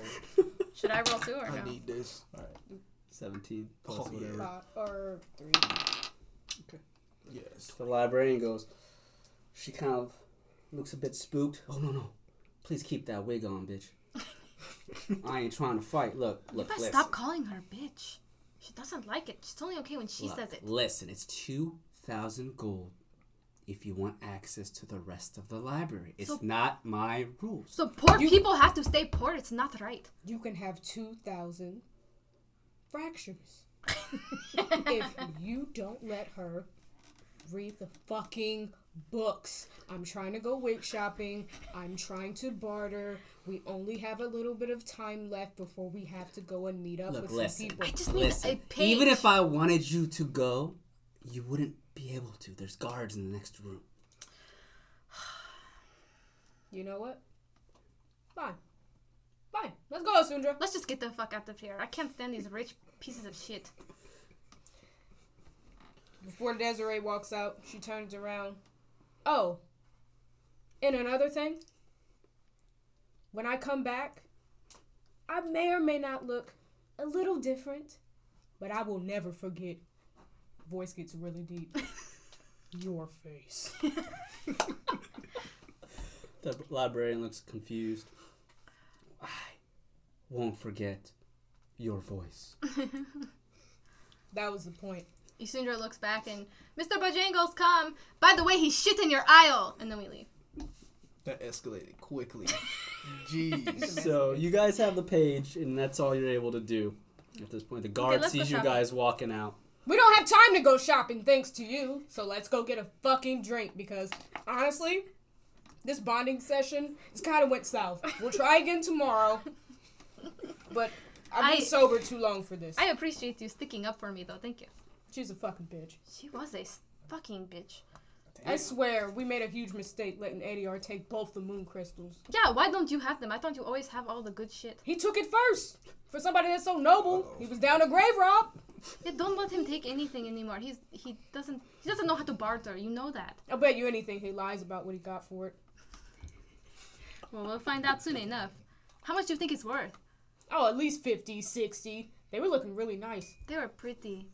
Should I roll two or I no? need this. All right. Seventeen plus Oh, yeah. whatever. Uh, or three. Okay. Yes. The librarian goes. She kind of looks a bit spooked. Oh no no, please keep that wig on, bitch. I ain't trying to fight. Look, look, better listen. stop calling her bitch. She doesn't like it. She's only okay when she Look, says it. Listen, it's two thousand gold. If you want access to the rest of the library, it's So- not my rules. So poor You- people have to stay poor. It's not right. You can have 2,000 fractures. if you don't let her read the fucking books. I'm trying to go wig shopping. I'm trying to barter. We only have a little bit of time left before we have to go and meet up Look, with listen. some people. I just need Listen, a page. even if I wanted you to go, you wouldn't be able to. There's guards in the next room. You know what? Fine. Fine. Let's go, Sundra. Let's just get the fuck out of here. I can't stand these rich pieces of shit. Before Desiree walks out, she turns around. Oh, and another thing. When I come back, I may or may not look a little different, but I will never forget. Voice gets really deep. Your face. The librarian looks confused. I won't forget your voice. That was the point. Isundra looks back and Mr. Bojangles, come. By the way, he's shit in your aisle, and then we leave. That escalated quickly. Jeez. So you guys have the page, and that's all you're able to do at this point. The guard let's go sees you shopping. guys walking out. We don't have time to go shopping thanks to you, so let's go get a fucking drink because honestly, this bonding session is kind of went south. We'll try again tomorrow, but I've been I- sober too long for this. I appreciate you sticking up for me, though. Thank you. She's a fucking bitch. She was a fucking bitch. I swear, we made a huge mistake letting Ediar take both the moon crystals. Yeah, why don't you have them? I thought you always have all the good shit. He took it first. For somebody that's so noble, he was down a grave rob. Yeah, don't let him take anything anymore. He's he doesn't he doesn't know how to barter. You know that. I'll bet you anything he lies about what he got for it. Well, we'll find out soon enough. How much do you think it's worth? Oh, at least 50, 60. They were looking really nice. They were pretty.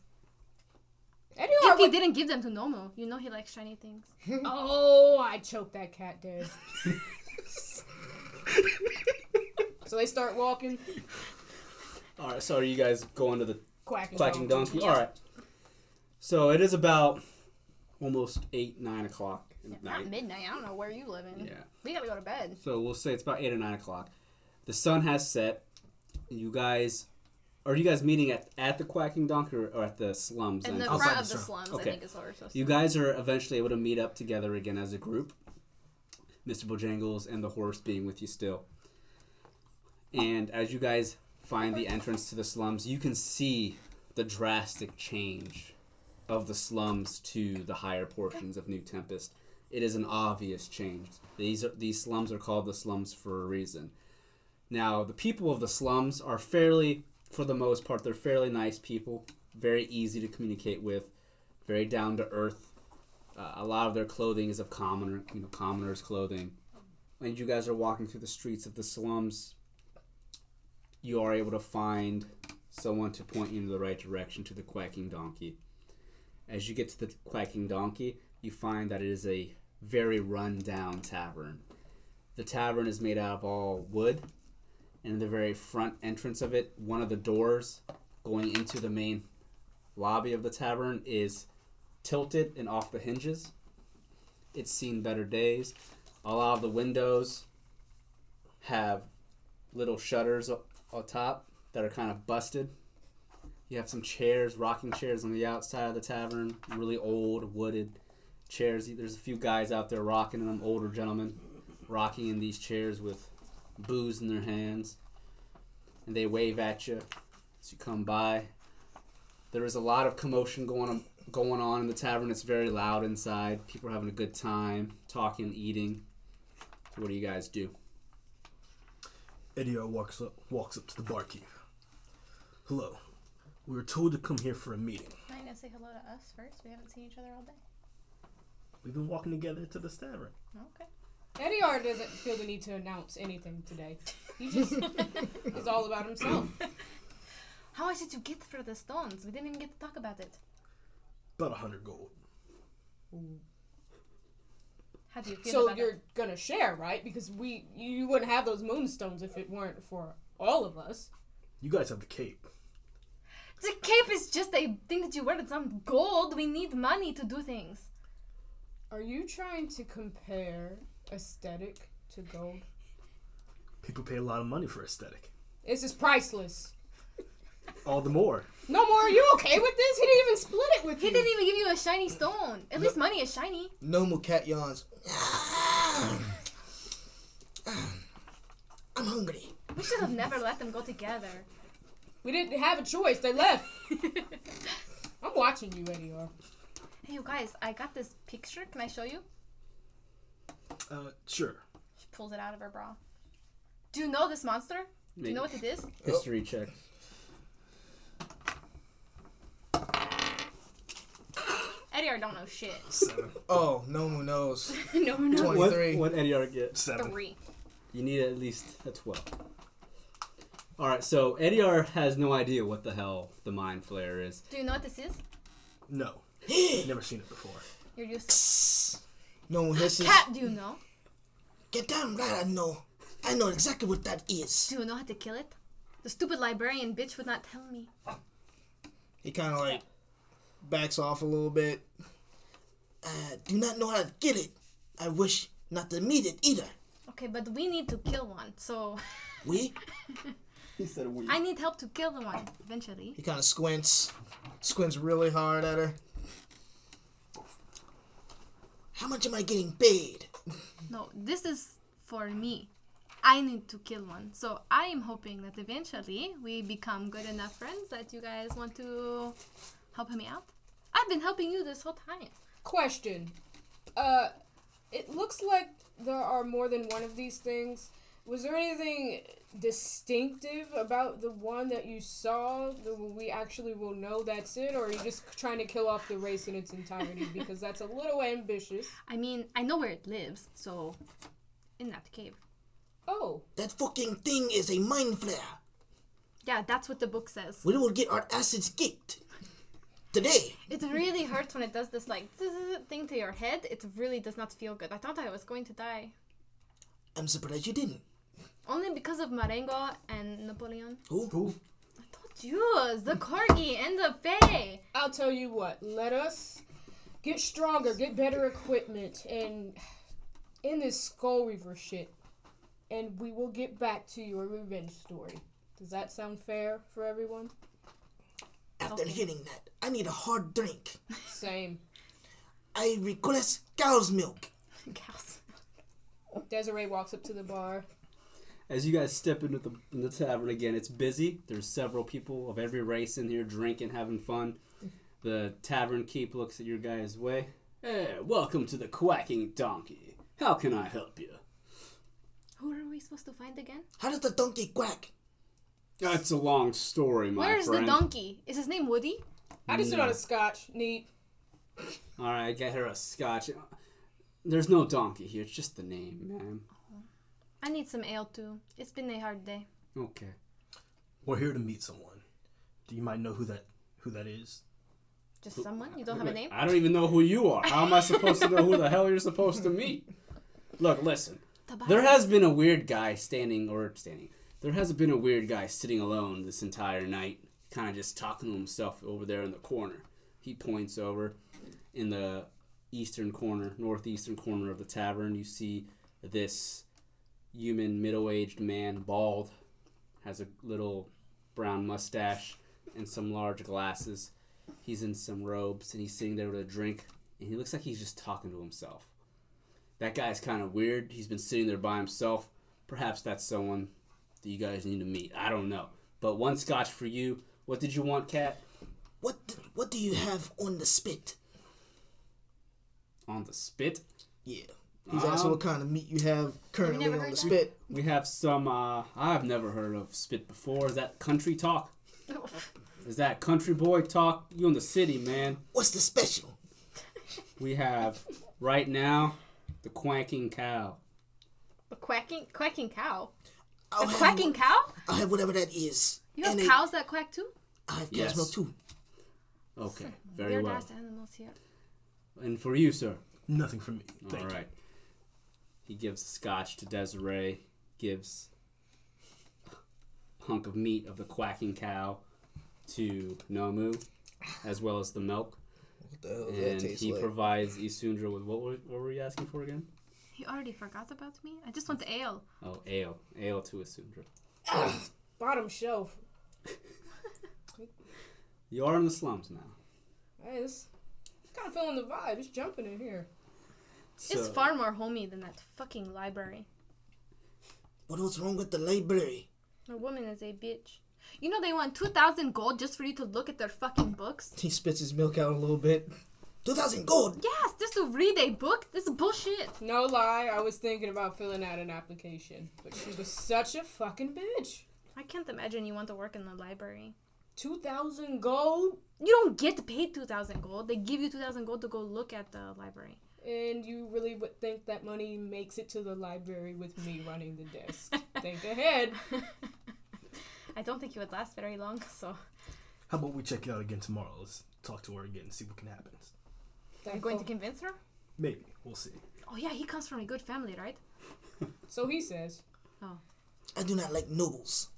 Ediar If he wa- didn't give them to Nomo, you know he likes shiny things. Oh, I choked that cat dead. so they start walking, All right, so are you guys going to the quacking. quacking donkey. donkey? All right. So it is about almost eight, nine o'clock at Not night. midnight. I don't know where you live in. Yeah. We gotta go to bed. So we'll say it's about eight or nine o'clock. The sun has set. You guys, are you guys meeting at, at the quacking donkey or, or at the slums? In the Outside front the of the slum. slums, Okay. I think is what we're supposed to You say. guys are eventually able to meet up together again as a group. Mr. Bojangles and the horse being with you still. And as you guys find the entrance to the slums, you can see the drastic change of the slums to the higher portions of New Tempest. It is an obvious change. These are, these slums are called the slums for a reason. Now, the people of the slums are fairly, for the most part, they're fairly nice people, very easy to communicate with, very down to earth. Uh, a lot of their clothing is of commoner, you know, commoners' clothing. And you guys are walking through the streets of the slums. You are able to find someone to point you in the right direction to the quacking donkey. As you get to the quacking donkey, you find that it is a very run-down tavern. The tavern is made out of all wood, and in the very front entrance of it, one of the doors going into the main lobby of the tavern is tilted and off the hinges. It's seen better days. A lot of the windows have little shutters on top that are kind of busted. You have some chairs, rocking chairs on the outside of the tavern, really old wooded chairs. There's a few guys out there rocking them, older gentlemen, rocking in these chairs with booze in their hands. And they wave at you as you come by. There is a lot of commotion going on, going on in the tavern. It's very loud inside. People are having a good time, talking, eating. What do you guys do? Eddie walks up, walks up to the barkeep. Hello. We were told to come here for a meeting. Might not say hello to us first. We haven't seen each other all day. We've been walking together to the tavern. Okay. Ediar doesn't feel the need to announce anything today. He just is all about himself. How much did you get for the stones? We didn't even get to talk about it. About a hundred gold. How do you feel So about you're gonna share, right? Because we you wouldn't have those moonstones if it weren't for all of us. You guys have the cape. The cape is just a thing that you wear. It's not gold. We need money to do things. Are you trying to compare aesthetic to gold? People pay a lot of money for aesthetic. This is priceless. All the more. No more. Are you okay with this? He didn't even split it with He you. didn't even give you a shiny stone. At least money is shiny. Normal cat yawns. I'm hungry. We should have never let them go together. We didn't have a choice. They left. I'm watching you, Ediar. Hey, you guys, I got this picture. Can I show you? Uh, sure. She pulls it out of her bra. Do you know this monster? Do you know what it is? History check. Eddie or don't know shit. Seven. Oh, no one knows. no, no. What, 23. what Eddie get? Seven. Three. You need at least a 12. Alright, so Ediar has no idea what the hell the Mind flayer is. Do you know what this is? No. Never seen it before. You're useless. No one hisses. Cat, do you know? Get down right, I know. I know exactly what that is. Do you know how to kill it? The stupid librarian bitch would not tell me. He kind of like backs off a little bit. I do not know how to get it. I wish not to meet it either. Okay, but we need to kill one, so We? He said we. I need help to kill the one eventually. He kind of squints, squints really hard at her. How much am I getting paid? No, this is for me. I need to kill one. So I am hoping that eventually we become good enough friends that you guys want to help me out. I've been helping you this whole time. Question. Uh, it looks like there are more than one of these things. Was there anything distinctive about the one that you saw that we actually will know that's it, or are you just trying to kill off the race in its entirety? Because that's a little ambitious. I mean, I know where it lives, so in that cave. Oh, That fucking thing is a mind flayer. Yeah, that's what the book says. We will get our acids kicked. Today. It really hurts when it does this like thing to your head. It really does not feel good. I thought I was going to die. I'm surprised you didn't. Only because of Marengo and Napoleon. Who? Who? I told you, was the corgi and the fae. I'll tell you what. Let us get stronger, get better equipment, and in this Skull Reaver shit, and we will get back to your revenge story. Does that sound fair for everyone? After Okay. hearing that, I need a hard drink. Same. I request cow's milk. Cows. Desiree walks up to the bar. As you guys step into the in the tavern again, it's busy. There's several people of every race in here drinking, having fun. The tavern keep looks at your guys' way. Hey, welcome to the Quacking Donkey. How can I help you? Who are we supposed to find again? How does the donkey quack? That's a long story, my Where's friend. the donkey? Is his name Woody? I just No. want a scotch. Neat. All right, get her a scotch. There's no donkey here. It's just the name, ma'am. I need some ale too. It's been a hard day. Okay. We're here to meet someone. Do you might know who that who that is? Just someone? You don't have a name? I don't even know who you are. How am I supposed to know who the hell you're supposed to meet? Look, listen. Tobias. There has been a weird guy standing or standing. There has been a weird guy sitting alone this entire night, kind of just talking to himself over there in the corner. He points over in the eastern corner, northeastern corner of the tavern. You see this human middle-aged man, bald, has a little brown mustache and some large glasses. He's in some robes and he's sitting there with a drink and he looks like he's just talking to himself that guy's kind of weird. He's been sitting there by himself. Perhaps that's someone that you guys need to meet. I don't know. But one scotch for you. What did you want, Cat? What what do you have on the spit? On the spit? Yeah. He's Um, asking what kind of meat you have currently on the that. spit. We have some, uh, I've never heard of spit before. Is that country talk? Is that country boy talk? You in the city, man. What's the special? We have, right now, the quacking cow. A quacking quacking cow. I'll A have quacking wha- cow? I'll have whatever that is. You have And a- cows that quack too? I have cow's Yes. milk too. Okay, very Weird well. ass animals here. And for you, sir. Nothing for me. All Thank right. He gives scotch to Desiree, gives a hunk of meat of the quacking cow to Nomo, as well as the milk. What the hell And that he like? provides Isundra with what were, what were you asking for again? You already forgot about me? I just want the ale. Oh, ale. Ale to Isundra. Bottom shelf. You are in the slums now. Hey, this kind of feeling the vibe. It's jumping in here. It's far more homey than that fucking library. what was wrong with the library? The woman is a bitch. You know they want 2,000 gold just for you to look at their fucking books? He spits his milk out a little bit. Two thousand gold. Yes, just to read a book? This is bullshit. No lie, I was thinking about filling out an application, but she was such a fucking bitch. I can't imagine you want to work in the library. 2,000 gold? You don't get paid 2,000 gold. They give you 2,000 gold to go look at the library. And you really would think that money makes it to the library with me running the desk. think ahead. I don't think you would last very long, so. How about we check it out again tomorrow? Let's talk to her again and see what can happen. You're going to convince her? Maybe we'll see. Oh yeah, he comes from a good family, right? So he says. Oh. I do not like nobles.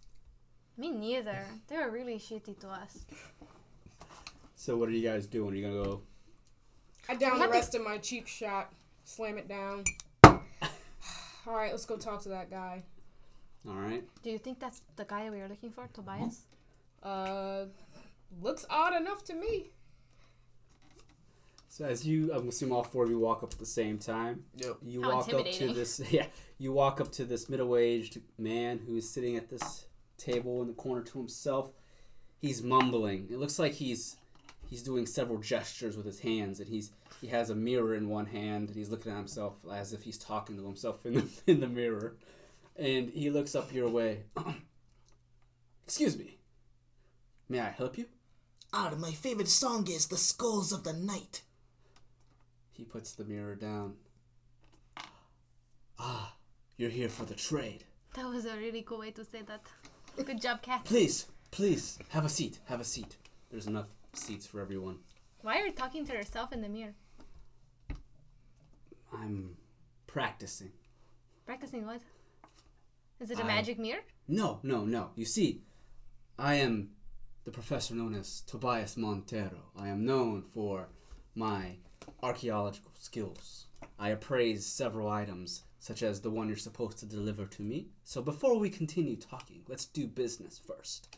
Me neither. They were really shitty to us. So what are you guys doing? Are you gonna go? I down the have to- rest of my cheap shot. Slam it down. All right, let's go talk to that guy. All right. Do you think that's the guy we were looking for, Tobias? Uh, looks odd enough to me. So as you, I'm assuming all four of you walk up at the same time. Yep. You How walk up to this. Yeah. You walk up to this middle-aged man who is sitting at this table in the corner to himself. He's mumbling. It looks like he's he's doing several gestures with his hands, and he's he has a mirror in one hand, and he's looking at himself as if he's talking to himself in the in the mirror. And he looks up your way. Excuse me. May I help you? Ah, my favorite song is The Skulls of the Night. He puts the mirror down. Ah, you're here for the trade. That was a really cool way to say that. Good job, Cat. Please, please, have a seat. Have a seat. There's enough seats for everyone. Why are you talking to yourself in the mirror? I'm practicing. Practicing what? Is it a I- magic mirror? No, no, no. You see, I am the professor known as Tobias Montero. I am known for my archaeological skills. I appraise several items, such as the one you're supposed to deliver to me. So before we continue talking, let's do business first.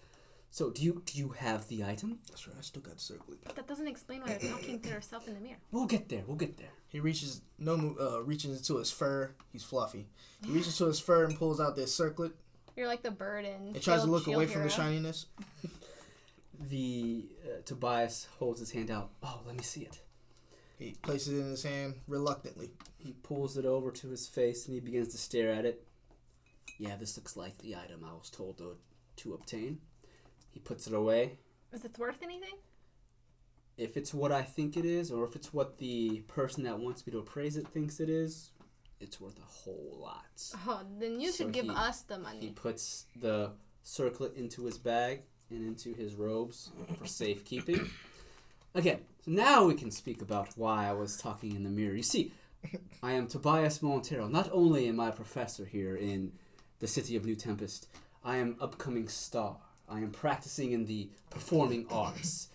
So do you do you have the item? That's right, I still got the circlet. That doesn't explain why you're talking to yourself in the mirror. We'll get there. We'll get there. He reaches no uh, reaches into his fur. He's fluffy. He reaches to his fur and pulls out this circlet. You're like the bird and. He tries to look away from the shininess. The uh, Tobias holds his hand out. Oh, let me see it. He places it in his hand reluctantly. He pulls it over to his face and he begins to stare at it. Yeah, this looks like the item I was told to, to obtain. He puts it away. Is it worth anything? If it's what I think it is, or if it's what the person that wants me to appraise it thinks it is, it's worth a whole lot. Oh, then you So should give he- us the money. He puts the circlet into his bag and into his robes for safekeeping. Again, so now we can speak about why I was talking in the mirror. You see, I am Tobias Montero. Not only am I a professor here in the city of New Tempest, I am upcoming star. I am practicing in the performing arts.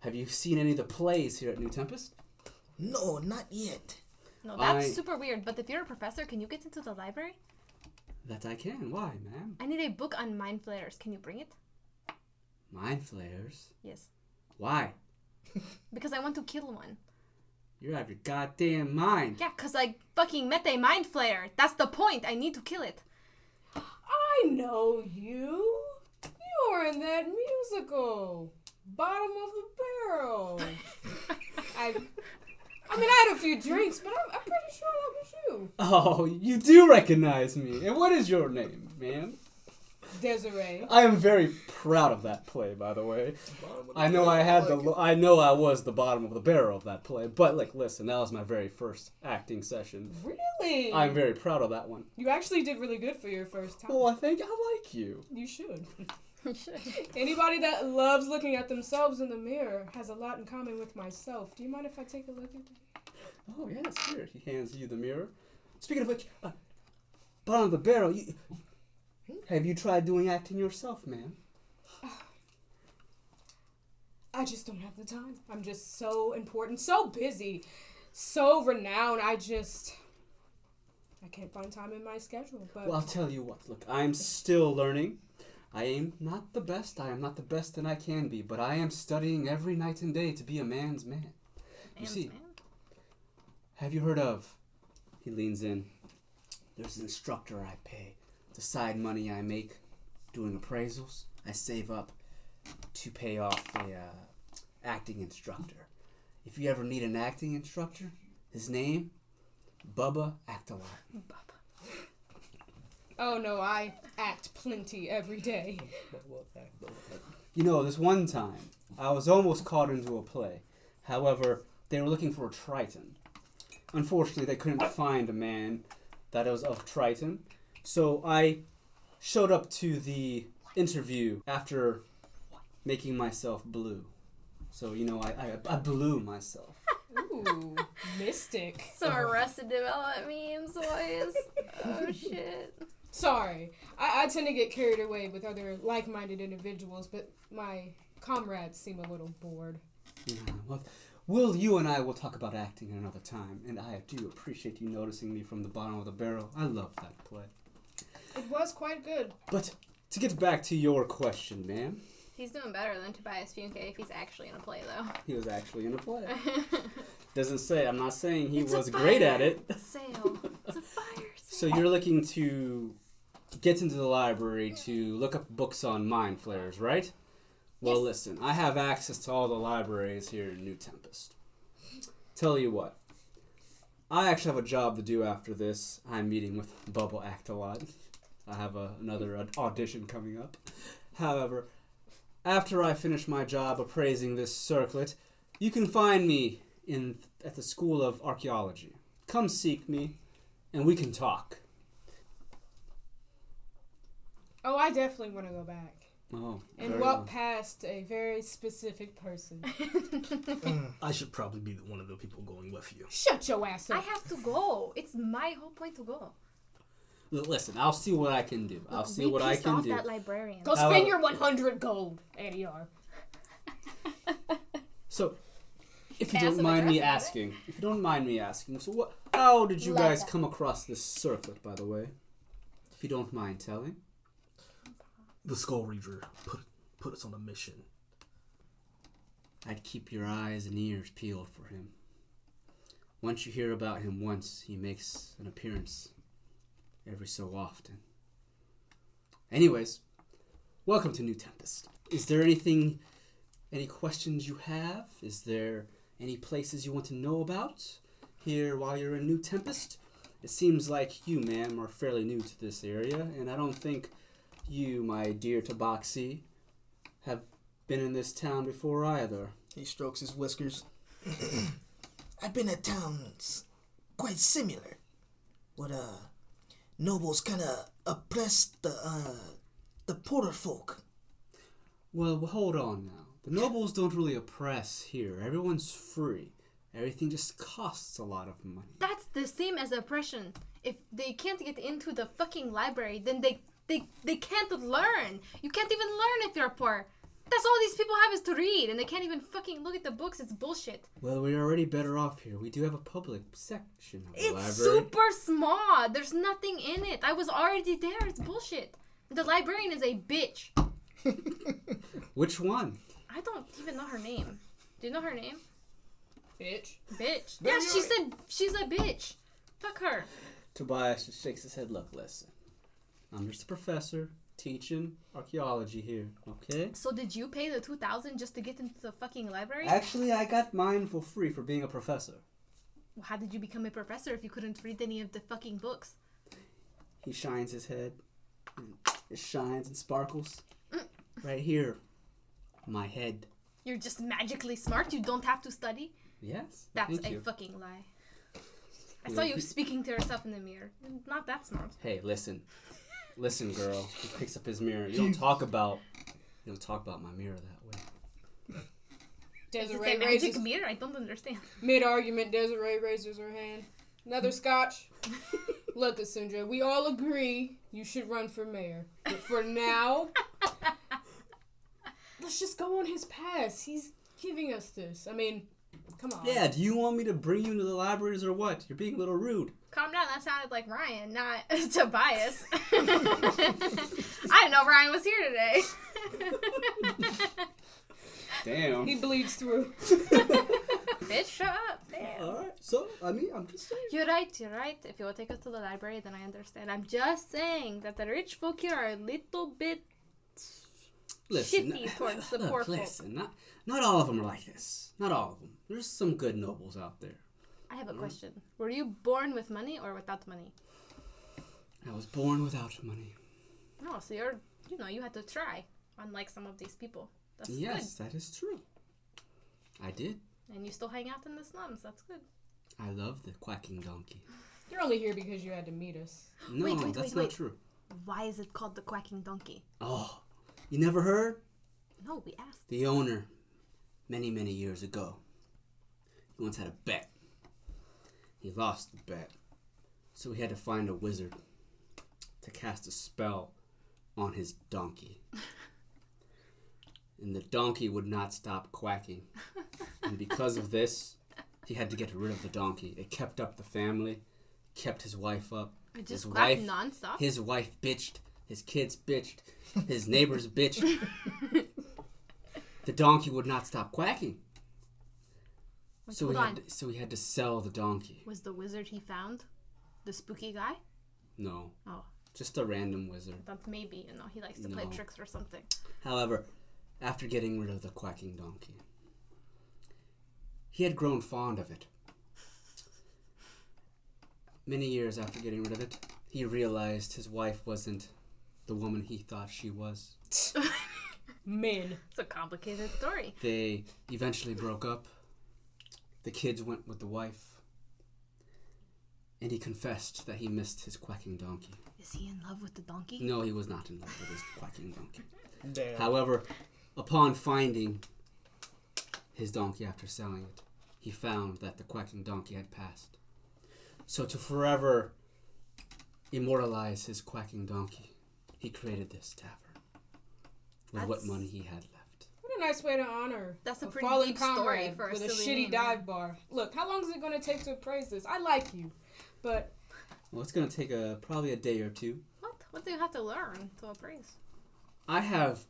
Have you seen any of the plays here at New Tempest? No, not yet. No, that's I- super weird. But if you're a professor, can you get into the library? That I can. Why, ma'am? I need a book on mind flayers. Can you bring it? Mind flayers. Yes. Why? Because I want to kill one. You're out of your goddamn mind. Yeah, because I fucking met a mind flayer. That's the point. I need to kill it. I know you. You were in that musical, Bottom of the Barrel. I, I mean, I had a few drinks, but I'm, I'm pretty sure that was you, Oh, you do recognize me. And what is your name, ma'am? Desiree. I am very proud of that play, by the way. The I know I had the, lo- I know I was the bottom of the barrel of that play, but like, listen, that was my very first acting session. Really? I'm very proud of that one. You actually did really good for your first time. Well, I think I like you. You should. You should. Anybody that loves looking at themselves in the mirror has a lot in common with myself. Do you mind if I take a look at that? Oh yes, here he hands you the mirror. Speaking of which, uh, bottom of the barrel. You, have you tried doing acting yourself, ma'am? I just don't have the time. I'm just so important, so busy, so renowned. I just I can't find time in my schedule. But Well, I'll tell you what. Look, I'm still learning. I am not the best. I am not the best that I can be, but I am studying every night and day to be a man's man. You see, man. have you heard of? He leans in. There's an instructor I pay. The side money I make doing appraisals, I save up to pay off a uh, acting instructor. If you ever need an acting instructor, his name, Bubba Actalot. Oh no, I act plenty every day. You know, this one time, I was almost caught into a play. However, they were looking for a Triton. Unfortunately, they couldn't find a man that was of Triton. So I showed up to the interview after making myself blue. So, you know, I, I, I blew myself. Ooh, mystic. Some Arrested Development memes, boys. Oh shit. Sorry, I, I tend to get carried away with other like-minded individuals, but my comrades seem a little bored. Yeah, well, Will, you and I will talk about acting another time, and I do appreciate you noticing me from the bottom of the barrel. I love that play. It was quite good. But to get back to your question, ma'am, He's doing better than Tobias Funke if he's actually in a play, though. he was actually in a play. Doesn't say. I'm not saying he It's a was great at fire it. Sale. It's a fire sale. So you're looking to get into the library to look up books on mind flayers, right? Well, Yes. listen, I have access to all the libraries here in New Tempest. Tell you what, I actually have a job to do after this. I'm meeting with Bubba Actalot. I have a, another aud- audition coming up. However, after I finish my job appraising this circlet, you can find me in at the School of Archaeology. Come seek me, and we can talk. Oh, I definitely want to go back Oh, and walk well. past a very specific person. Mm. I should probably be one of the people going with you. Shut your ass up. I have to go. It's my whole point to go. L- Listen, I'll see what I can do. I'll see what I pissed can off do. that librarian. Go How- spend your 100 gold, Ediar. So, if you Passive don't mind me aggressive, right? asking, if you don't mind me asking, so what? How did you Love guys that. come across this circlet, by the way? If you don't mind telling. The Skull Reaver put put us on a mission. I'd keep your eyes and ears peeled for him. Once you hear about him once, he makes an appearance every so often. Anyways, welcome to New Tempest. Is there anything, any questions you have? Is there any places you want to know about here while you're in New Tempest? It seems like you, ma'am, are fairly new to this area, and I don't think you, my dear Tabaxi, have been in this town before either. He strokes his whiskers. I've been at towns quite similar. What uh nobles kinda oppressed the uh the poorer folk. Well, well, hold on now. The nobles don't really oppress here. Everyone's free. Everything just costs a lot of money. That's the same as oppression. If they can't get into the fucking library, then they they they can't learn. You can't even learn if you're poor. That's all these people have is to read, and they can't even fucking look at the books. It's bullshit. Well, we're already better off here. We do have a public section of the library. It's library. super small. There's nothing in it. I was already there. It's bullshit. The librarian is a bitch. Which one? I don't even know her name. Do you know her name? Bitch. Bitch. Yeah, she said she's a bitch. Fuck her. Tobias just shakes his head. Look, listen. I'm just a professor teaching archaeology here, okay? So did you pay the two thousand just to get into the fucking library? Actually, I got mine for free for being a professor. How did you become a professor if you couldn't read any of the fucking books? He shines his head. and It shines and sparkles. Mm. Right here. My head. You're just magically smart. You don't have to study. Yes. That's a you. fucking lie. I saw you speaking to yourself in the mirror. Not that smart. Hey, listen, listen, girl. He picks up his mirror. You don't talk about, you don't talk about my mirror that way. Desiree a magic raises mirror? I don't understand. mid argument. Desiree raises her hand. Another scotch. Look, Cassandra, we all agree you should run for mayor. But for now, let's just go on his path. He's giving us this. I mean, come on. Yeah. Do you want me to bring you into the libraries or what? You're being a little rude. Calm down. That sounded like Ryan, not Tobias. I didn't know Ryan was here today. Damn. He bleeds through. Bitch, shut up. Damn. All right. So I mean, I'm just saying. You're right, you're right. If you will take us to the library, then I understand. I'm just saying that the rich folk here are a little bit Listen. shitty towards the look, poor folk. listen. Not, not all of them are like this. Not all of them. There's some good nobles out there. I have a question. Were you born with money or without money? I was born without money. Oh, so you're, you know, you had to try, unlike some of these people. That's yes, that is true. I did. And you still hang out in the slums. That's good. I love the quacking donkey. You're only here because you had to meet us. No, Wait, wait, that's wait, not wait. true. Why is it called the quacking donkey? Oh, you never heard? No, we asked. The owner, many, many years ago, He once had a bet. He lost the bet. So he had to find a wizard to cast a spell on his donkey. and the donkey would not stop quacking. And because of this, he had to get rid of the donkey. It kept up the family, kept his wife up. I His just quack wife, nonstop. his wife bitched, his kids bitched, his neighbors bitched. the donkey would not stop quacking. Wait, So he, had to, so he had to sell the donkey. Was the wizard he found the spooky guy? No, Oh, just a random wizard. that's maybe. You know, he likes to play tricks or something. However, after getting rid of the quacking donkey, he had grown fond of it. Many years after getting rid of it, he realized his wife wasn't the woman he thought she was. Men. It's a complicated story. They eventually broke up. The kids went with the wife. And he confessed that he missed his quacking donkey. Is he in love with the donkey? No, he was not in love with his quacking donkey. Damn. However, upon finding his donkey after selling it, he found that the quacking donkey had passed. So, to forever immortalize his quacking donkey, he created this tavern with what That's- money he had left. What a nice way to honor That's a a pretty fallen deep story comrade for a with a silly shitty name, dive bar. Look, how long is it going to take to appraise this? I like you, but Well, it's going to take a probably a day or two. What? What do you have to learn to appraise? I have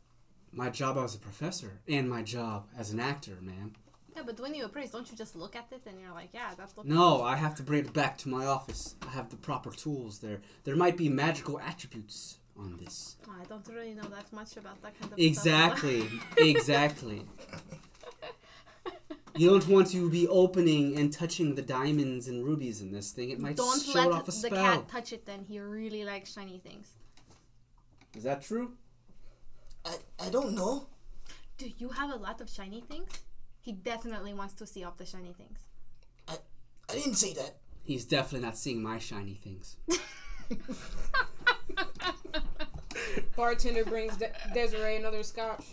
my job as a professor and my job as an actor, man. Yeah, but when you appraise, don't you just look at it and you're like, yeah, that's looks. No, I have to bring it back to my office. I have the proper tools there. There might be magical attributes on this. I don't really know that much about that kind of Exactly, exactly. You don't want to be opening and touching the diamonds and rubies in this thing. It might Don't show let it off a the spell. cat touch it. Then he really likes shiny things. Is that true? I, I don't know. Do you have a lot of shiny things? He definitely wants to see all the shiny things. I I didn't say that. He's definitely not seeing my shiny things. bartender brings De- Desiree another scotch.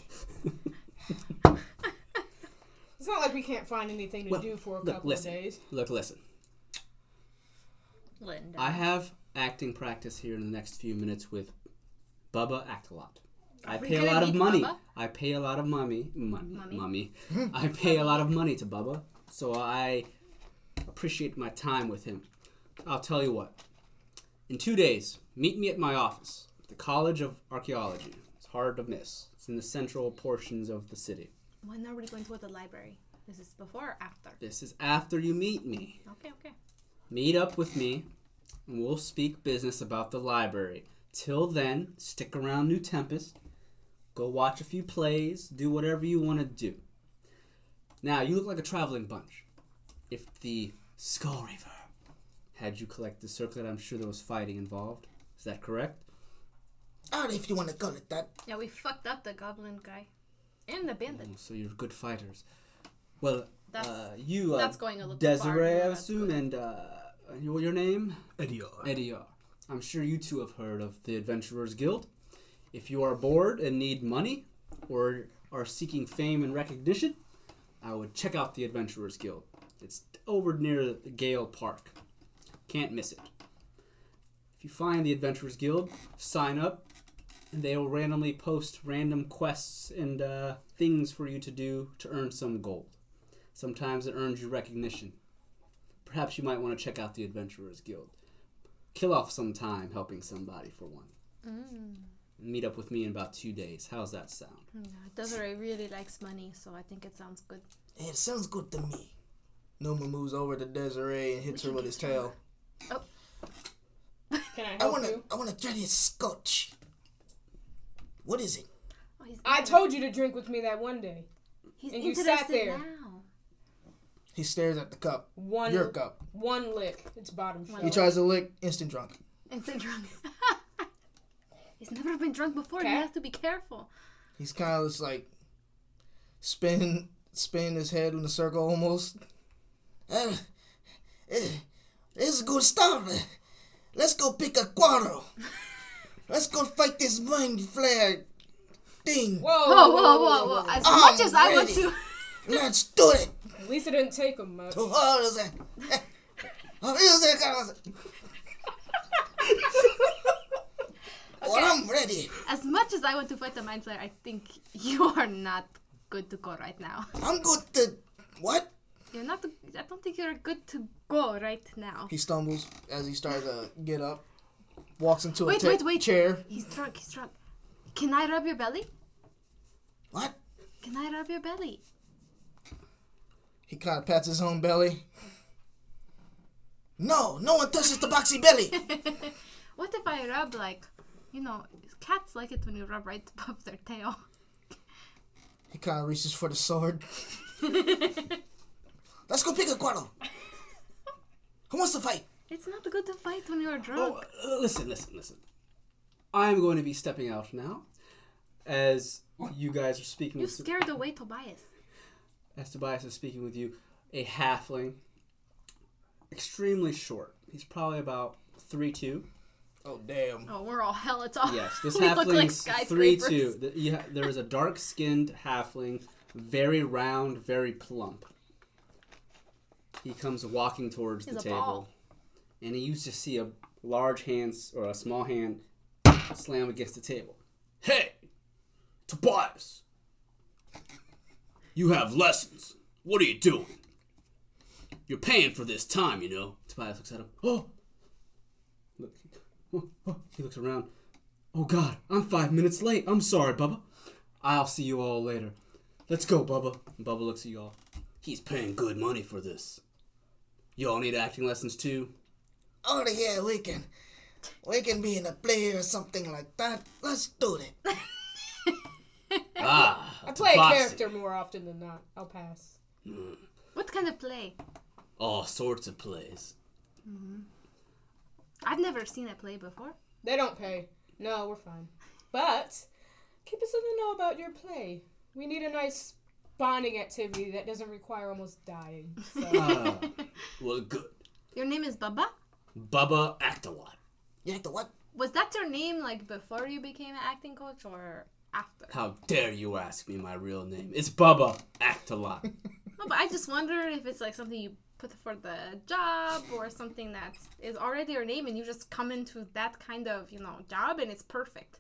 It's not like we can't find anything to Well, do for a look, couple listen. of days. Look, listen. Linda. I have acting practice here in the next few minutes with Bubba Actalot. I pay a lot of money. Bubba? I pay a lot of money, money, Mummy? mummy. I pay a lot of money to Bubba, so I appreciate my time with him. I'll tell you what. In two days, meet me at my office, the College of Archaeology. It's hard to miss. It's in the central portions of the city. when are we going to the library? This is this before or after? This is after you meet me. Okay, okay. Meet up with me, and we'll speak business about the library. Till then, stick around New Tempest. Go watch a few plays. Do whatever you want to do. Now, you look like a traveling bunch. If the Skull Reaver had you collect the circlet, I'm sure there was fighting involved. Is that correct? Alright, if you want to call it that. Yeah, we fucked up the goblin guy and the bandit. Oh, so you're good fighters. Well, That's uh, you, uh, that's going a little far, Desiree, I assume, and uh, your, your name? Eddie. Ediar. I'm sure you two have heard of the Adventurers Guild. If you are bored and need money, or are seeking fame and recognition, I would check out the Adventurers Guild. It's over near the Gale Park. Can't miss it. If you find the Adventurers Guild, sign up, and they will randomly post random quests and uh, things for you to do to earn some gold. Sometimes it earns you recognition. Perhaps you might want to check out the Adventurers Guild kill off some time helping somebody for one. Mm. Meet up with me in about two days. How's that sound? Desiree really likes money, so I think it sounds good. It sounds good to me. Nomo moves over to Desiree and hits her with his get tail. Can I help I wanna you? I wanna try this scotch. What is it? Oh, I told you to drink with me that one day. he's and you sat there. now. He stares at the cup. One Your cup. one lick. It's bottom shelf. He tries to lick, instant drunk. Instant drunk. he's never been drunk before. Okay. You have to be careful. He's kind of just like spinning, spinning his head in a circle almost. Uh, uh, this is a good start. Uh, let's go pick a quarrel. Let's go fight this mind flayer thing. Whoa, Whoa, whoa, whoa, whoa! As I'm much as I want ready. to, Let's do it. least it didn't take him much. To all of that. Music, I was- Well, I'm ready. As much as I want to fight the mind flayer, I think you are not good to go right now. I'm good to. What? You're not. I don't think you're good to go right now. He stumbles as he starts to get up, walks into a Wait, ta- wait, wait. chair. He's drunk. He's drunk. Can I rub your belly? What? Can I rub your belly? He kind of pats his own belly. No, no one touches the boxy belly. What if I rub like, you know, cats like it when you rub right above their tail. He kind of reaches for the sword. Let's go pick a quarrel. Who wants to fight? It's not good to fight when you're Oh, drunk. uh, listen, listen, listen. I'm going to be stepping out now, as you guys are speaking you with. scared away Tobias. as Tobias is speaking with you, a halfling, extremely short. He's probably about three two. Oh damn! Oh, we're all hella tall. Yes, this we look like halfling's three two. The- you ha- There is a dark skinned halfling, very round, very plump. He comes walking towards He's the a table, ball. And you just see a large hand or a small hand slam against the table. Hey, Tobias, you have lessons. What are you doing? You're paying for this time, you know. Tobias looks at him. Oh, look, oh, oh, he looks around. Oh God, I'm five minutes late. I'm sorry, Bubba. I'll see you all later. Let's go, Bubba. And Bubba looks at y'all. He's paying good money for this. Y'all need acting lessons too? Oh yeah, we can. We can be in a play or something like that. Let's do it. Ah, I play a character more often than not. I'll pass. What kind of play? All sorts of plays. I've never seen a play before. They don't pay. No, we're fine. But keep us in the know about your play. We need a nice bonding activity that doesn't require almost dying. So Ah, well, good. Your name is Baba? Bubba Actalot. You act a what? Was that your name like before you became an acting coach or after? How dare you ask me my real name? It's Bubba Actalot. No, but I just wonder if it's like something you put for the job or something that is already your name and you just come into that kind of, you know, job and it's perfect.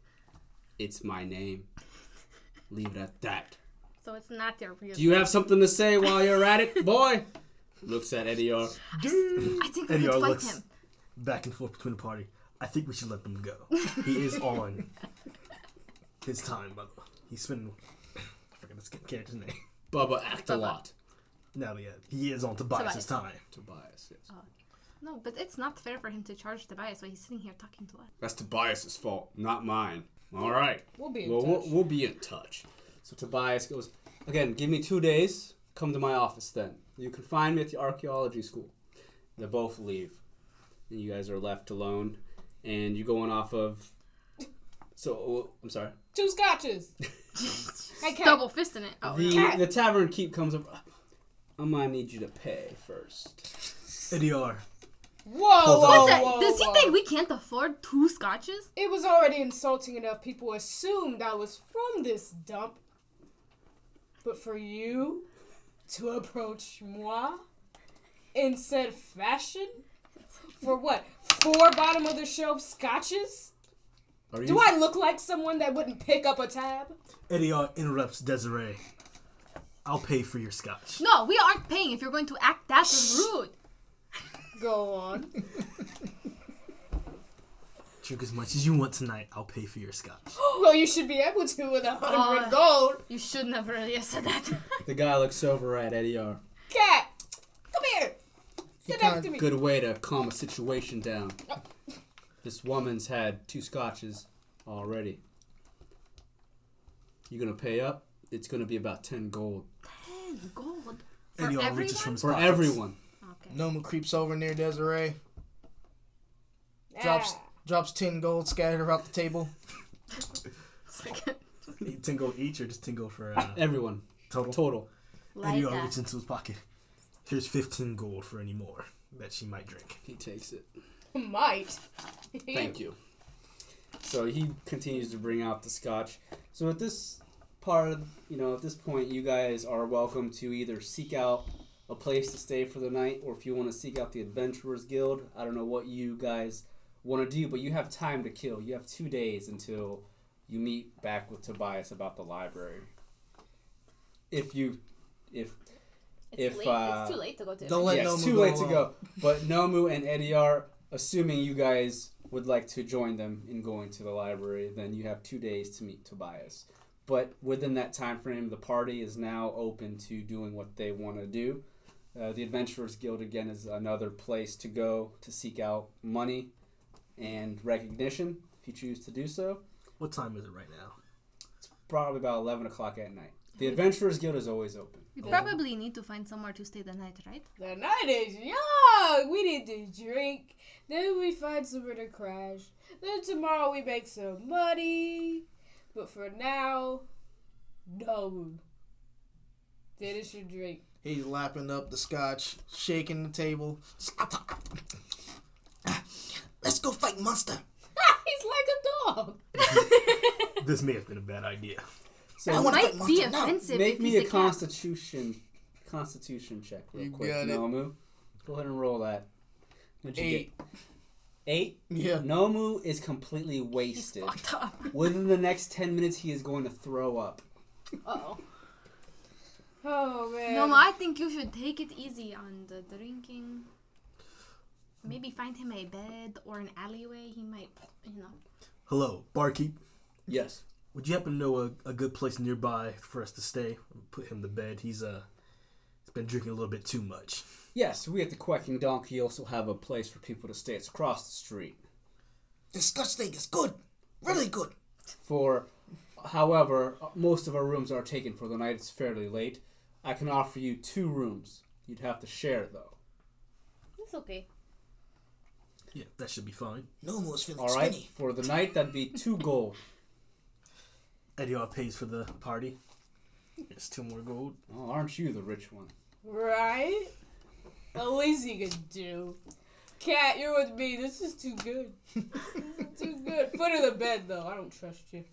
it's my name. Leave it at that. So it's not your real name. Do you have something to say while you're at it, boy? Looks at Ediar. I think we Eddie could R fight looks him. Back and forth between the party. I think we should let them go. He is on his time, by the way. He's spending. I forgot his character's name. Bubba Actalot. Now, yeah, he is on Tobias's time. Tobias, yes. Oh, no, but it's not fair for him to charge Tobias while he's sitting here talking to us. That's Tobias's fault, not mine. All right. we'll be in Well, we'll, we'll be in touch. So Tobias goes, again, give me two days. Come to my office then. You can find me at the archaeology school. They both leave. And you guys are left alone. And you're going off of. So, oh, I'm sorry. Two scotches. I can't. Double fisting it. Oh, The, Cat. the tavern keep comes up. I'm gonna need you to pay first. Ediar. Whoa, whoa, the- whoa, Does he whoa. think we can't afford two scotches? It was already insulting enough. People assumed I was from this dump. But for you to approach moi in said fashion? For what? Four bottom of the shelf scotches? Are you? Do I look like someone that wouldn't pick up a tab? Ediar. interrupts Desiree. I'll pay for your scotch. No, we aren't paying if you're going to act that rude. Go on. Drink as much as you want tonight. I'll pay for your scotch. well, you should be able to with a hundred Uh. gold. You should never really said that. The guy looks over at Ediar. Cat, come here. Sit next to me. Good way to calm a situation down. This woman's had two scotches already. You're gonna pay up? It's gonna be about ten gold Ten Gold. For Ediar. everyone? reaches from his for pockets. everyone. Okay. Nomo creeps over near Desiree, drops Ah. drops ten gold scattered around the table. Eight- Ten gold each or just ten gold for uh, Everyone total? total. like Ediar. that. reaches into his pocket. Here's 15 gold for any more that she might drink. He takes it. Might. Thank you. So he continues to bring out the scotch. So at this part, of, you know, at this point, you guys are welcome to either seek out a place to stay for the night, or if you want to seek out the Adventurers Guild. I don't know what you guys want to do, but you have time to kill. You have two days until you meet back with Tobias about the library. If you, if It's If, late. uh, it's too late to go to. don't let yeah, Nomo it's too go late to go. But Nomo and Eddie are assuming you guys would like to join them in going to the library. Then you have two days to meet Tobias. But within that time frame, the party is now open to doing what they want to do. Uh, the Adventurers Guild again is another place to go to seek out money and recognition if you choose to do so. What time is it right now? It's probably about eleven o'clock at night. The Adventurers Guild is always open. We probably need to find somewhere to stay the night, right? The night is young. We need to drink. Then we find somewhere to crash. Then tomorrow we make some money. But for now, no. Finish your drink. He's lapping up the scotch, shaking the table. Let's go fight monster. He's like a dog. This may have been a bad idea. So I wanna Might be monster now. offensive. Make if me he's a cat. constitution constitution check real You quick. Nomo. Go ahead and roll that. What'd you Eight. get? Eight? Yeah. Nomo is completely wasted. He's wasted. fucked up. Within the next ten minutes he is going to throw up. Uh-oh. Oh man. No, I think you should take it easy on the drinking. Maybe find him a bed or an alleyway. He might, you know. Hello, barkeep. Yes. Would you happen to know a, a good place nearby for us to stay? Put him to bed. He's uh, he's been drinking a little bit too much. Yes, we at the Quacking Donkey also have a place for people to stay. It's across the street. This scotch thing is good. Really good. For, however, most of our rooms are taken for the night. It's fairly late. I can offer you two rooms. You'd have to share though. It's okay. Yeah, that should be fine. Nomo's feeling All right. spinny. For the night, that'd be two gold. Eddie all pays for the party. It's two more gold. Oh, aren't you the rich one? Right? The least you could do. Cat, you're with me. This is too good. this is too good. Foot of the bed, though. I don't trust you.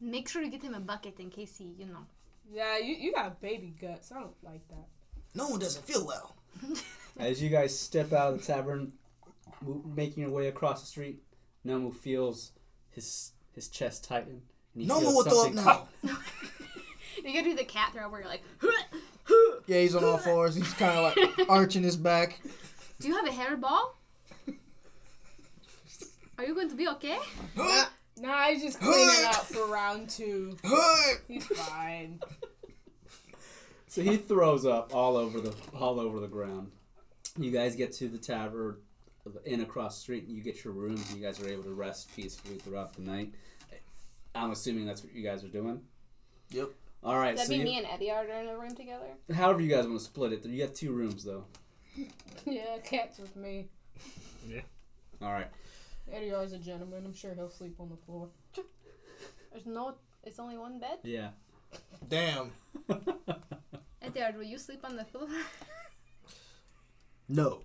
Make sure you get him a bucket in case he, you know. Yeah, you, you got baby guts. I don't like that. No one doesn't feel well. As you guys step out of the tavern, making your way across the street, Nomo feels his his chest tighten. And he Nomo feels will throw up now. You gotta do the cat throw where you're like, Yeah, he's on all fours. He's kind of like arching his back. Do you have a hairball? Are you going to be okay? Nah, he's just cleaning up for round two. He's fine. So he throws up all over the all over the ground. You guys get to the tavern, the inn across the street, and you get your rooms. And you guys are able to rest peacefully throughout the night. I'm assuming that's what you guys are doing. Yep. All right. That'd so be you- me and Eddie are in a room together. however you guys want to split it, you get two rooms though. Yeah, cat's with me. Yeah. All right. Eddie is a gentleman. I'm sure he'll sleep on the floor. There's no. It's only one bed. Yeah. Damn. Eddie, will you sleep on the floor? No,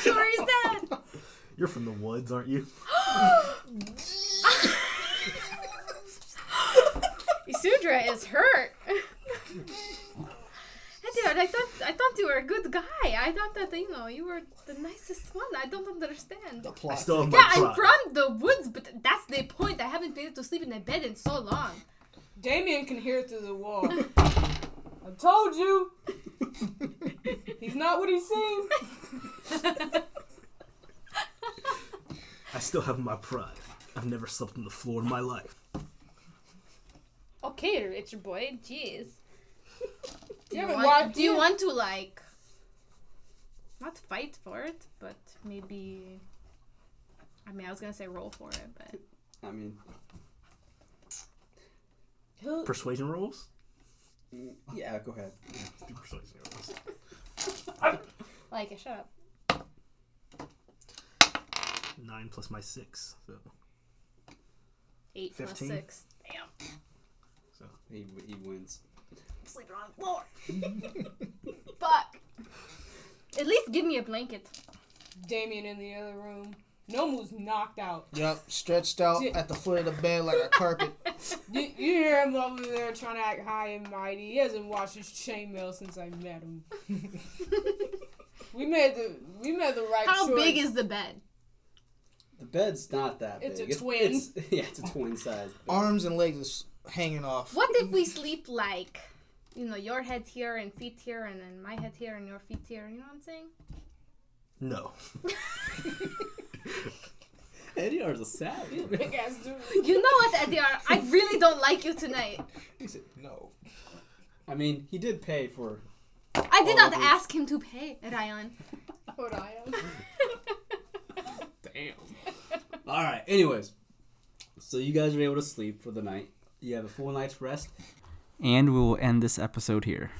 sure is that. You're from the woods, aren't you? Isundra is hurt. Eddie, I thought I thought you were a good guy. I thought that you know you were the nicest one. I don't understand. The I plot. still have my Yeah, I'm pride. from the woods, but that's the point. I haven't been able to sleep in a bed in so long. Damien can hear through the wall. I told you. He's not what he seems. I still have my pride. I've never slept on the floor in my life. Okay, rich boy. Jeez. Do you, but want, why do you can't- want to like not fight for it, but maybe I mean I was gonna say roll for it, but I mean, He'll, Persuasion rolls? yeah. Go ahead. Let's do persuasion rolls. like shut up. Nine plus my six. So, Eight plus 15? six. Damn. so. He he wins. Sleeping on the floor. Fuck. At least give me a blanket. Damien in the other room. Nomo's knocked out. Yep. Stretched out Shit. at the foot of the bed like a carpet. You, you hear him over there trying to act high and mighty. He hasn't washed his chainmail since I met him. we made the we made the right How choice. big is the bed? The bed's not that big. It's a twin. It's, yeah, it's a twin size. bed. Arms and legs is hanging off. What if we sleep like, you know, your head here and feet here, and then my head here and your feet here? You know what I'm saying? No. Eddie is a savage. big ass dude. You know what, Ediar? I really don't like you tonight. He said no. I mean, he did pay for. I did All not of it. ask him to pay, Ryan. What I am. All right. Anyways, so you guys are able to sleep for the night. You have a full night's rest. And we will end this episode here.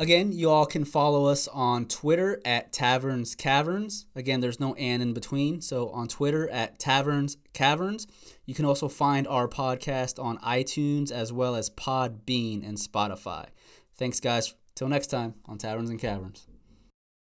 Again, you all can follow us on Twitter at Taverns Caverns. Again, there's no and in between. So on Twitter at Taverns Caverns. You can also find our podcast on iTunes as well as Podbean and Spotify. Thanks, guys. Till next time on Taverns and Caverns.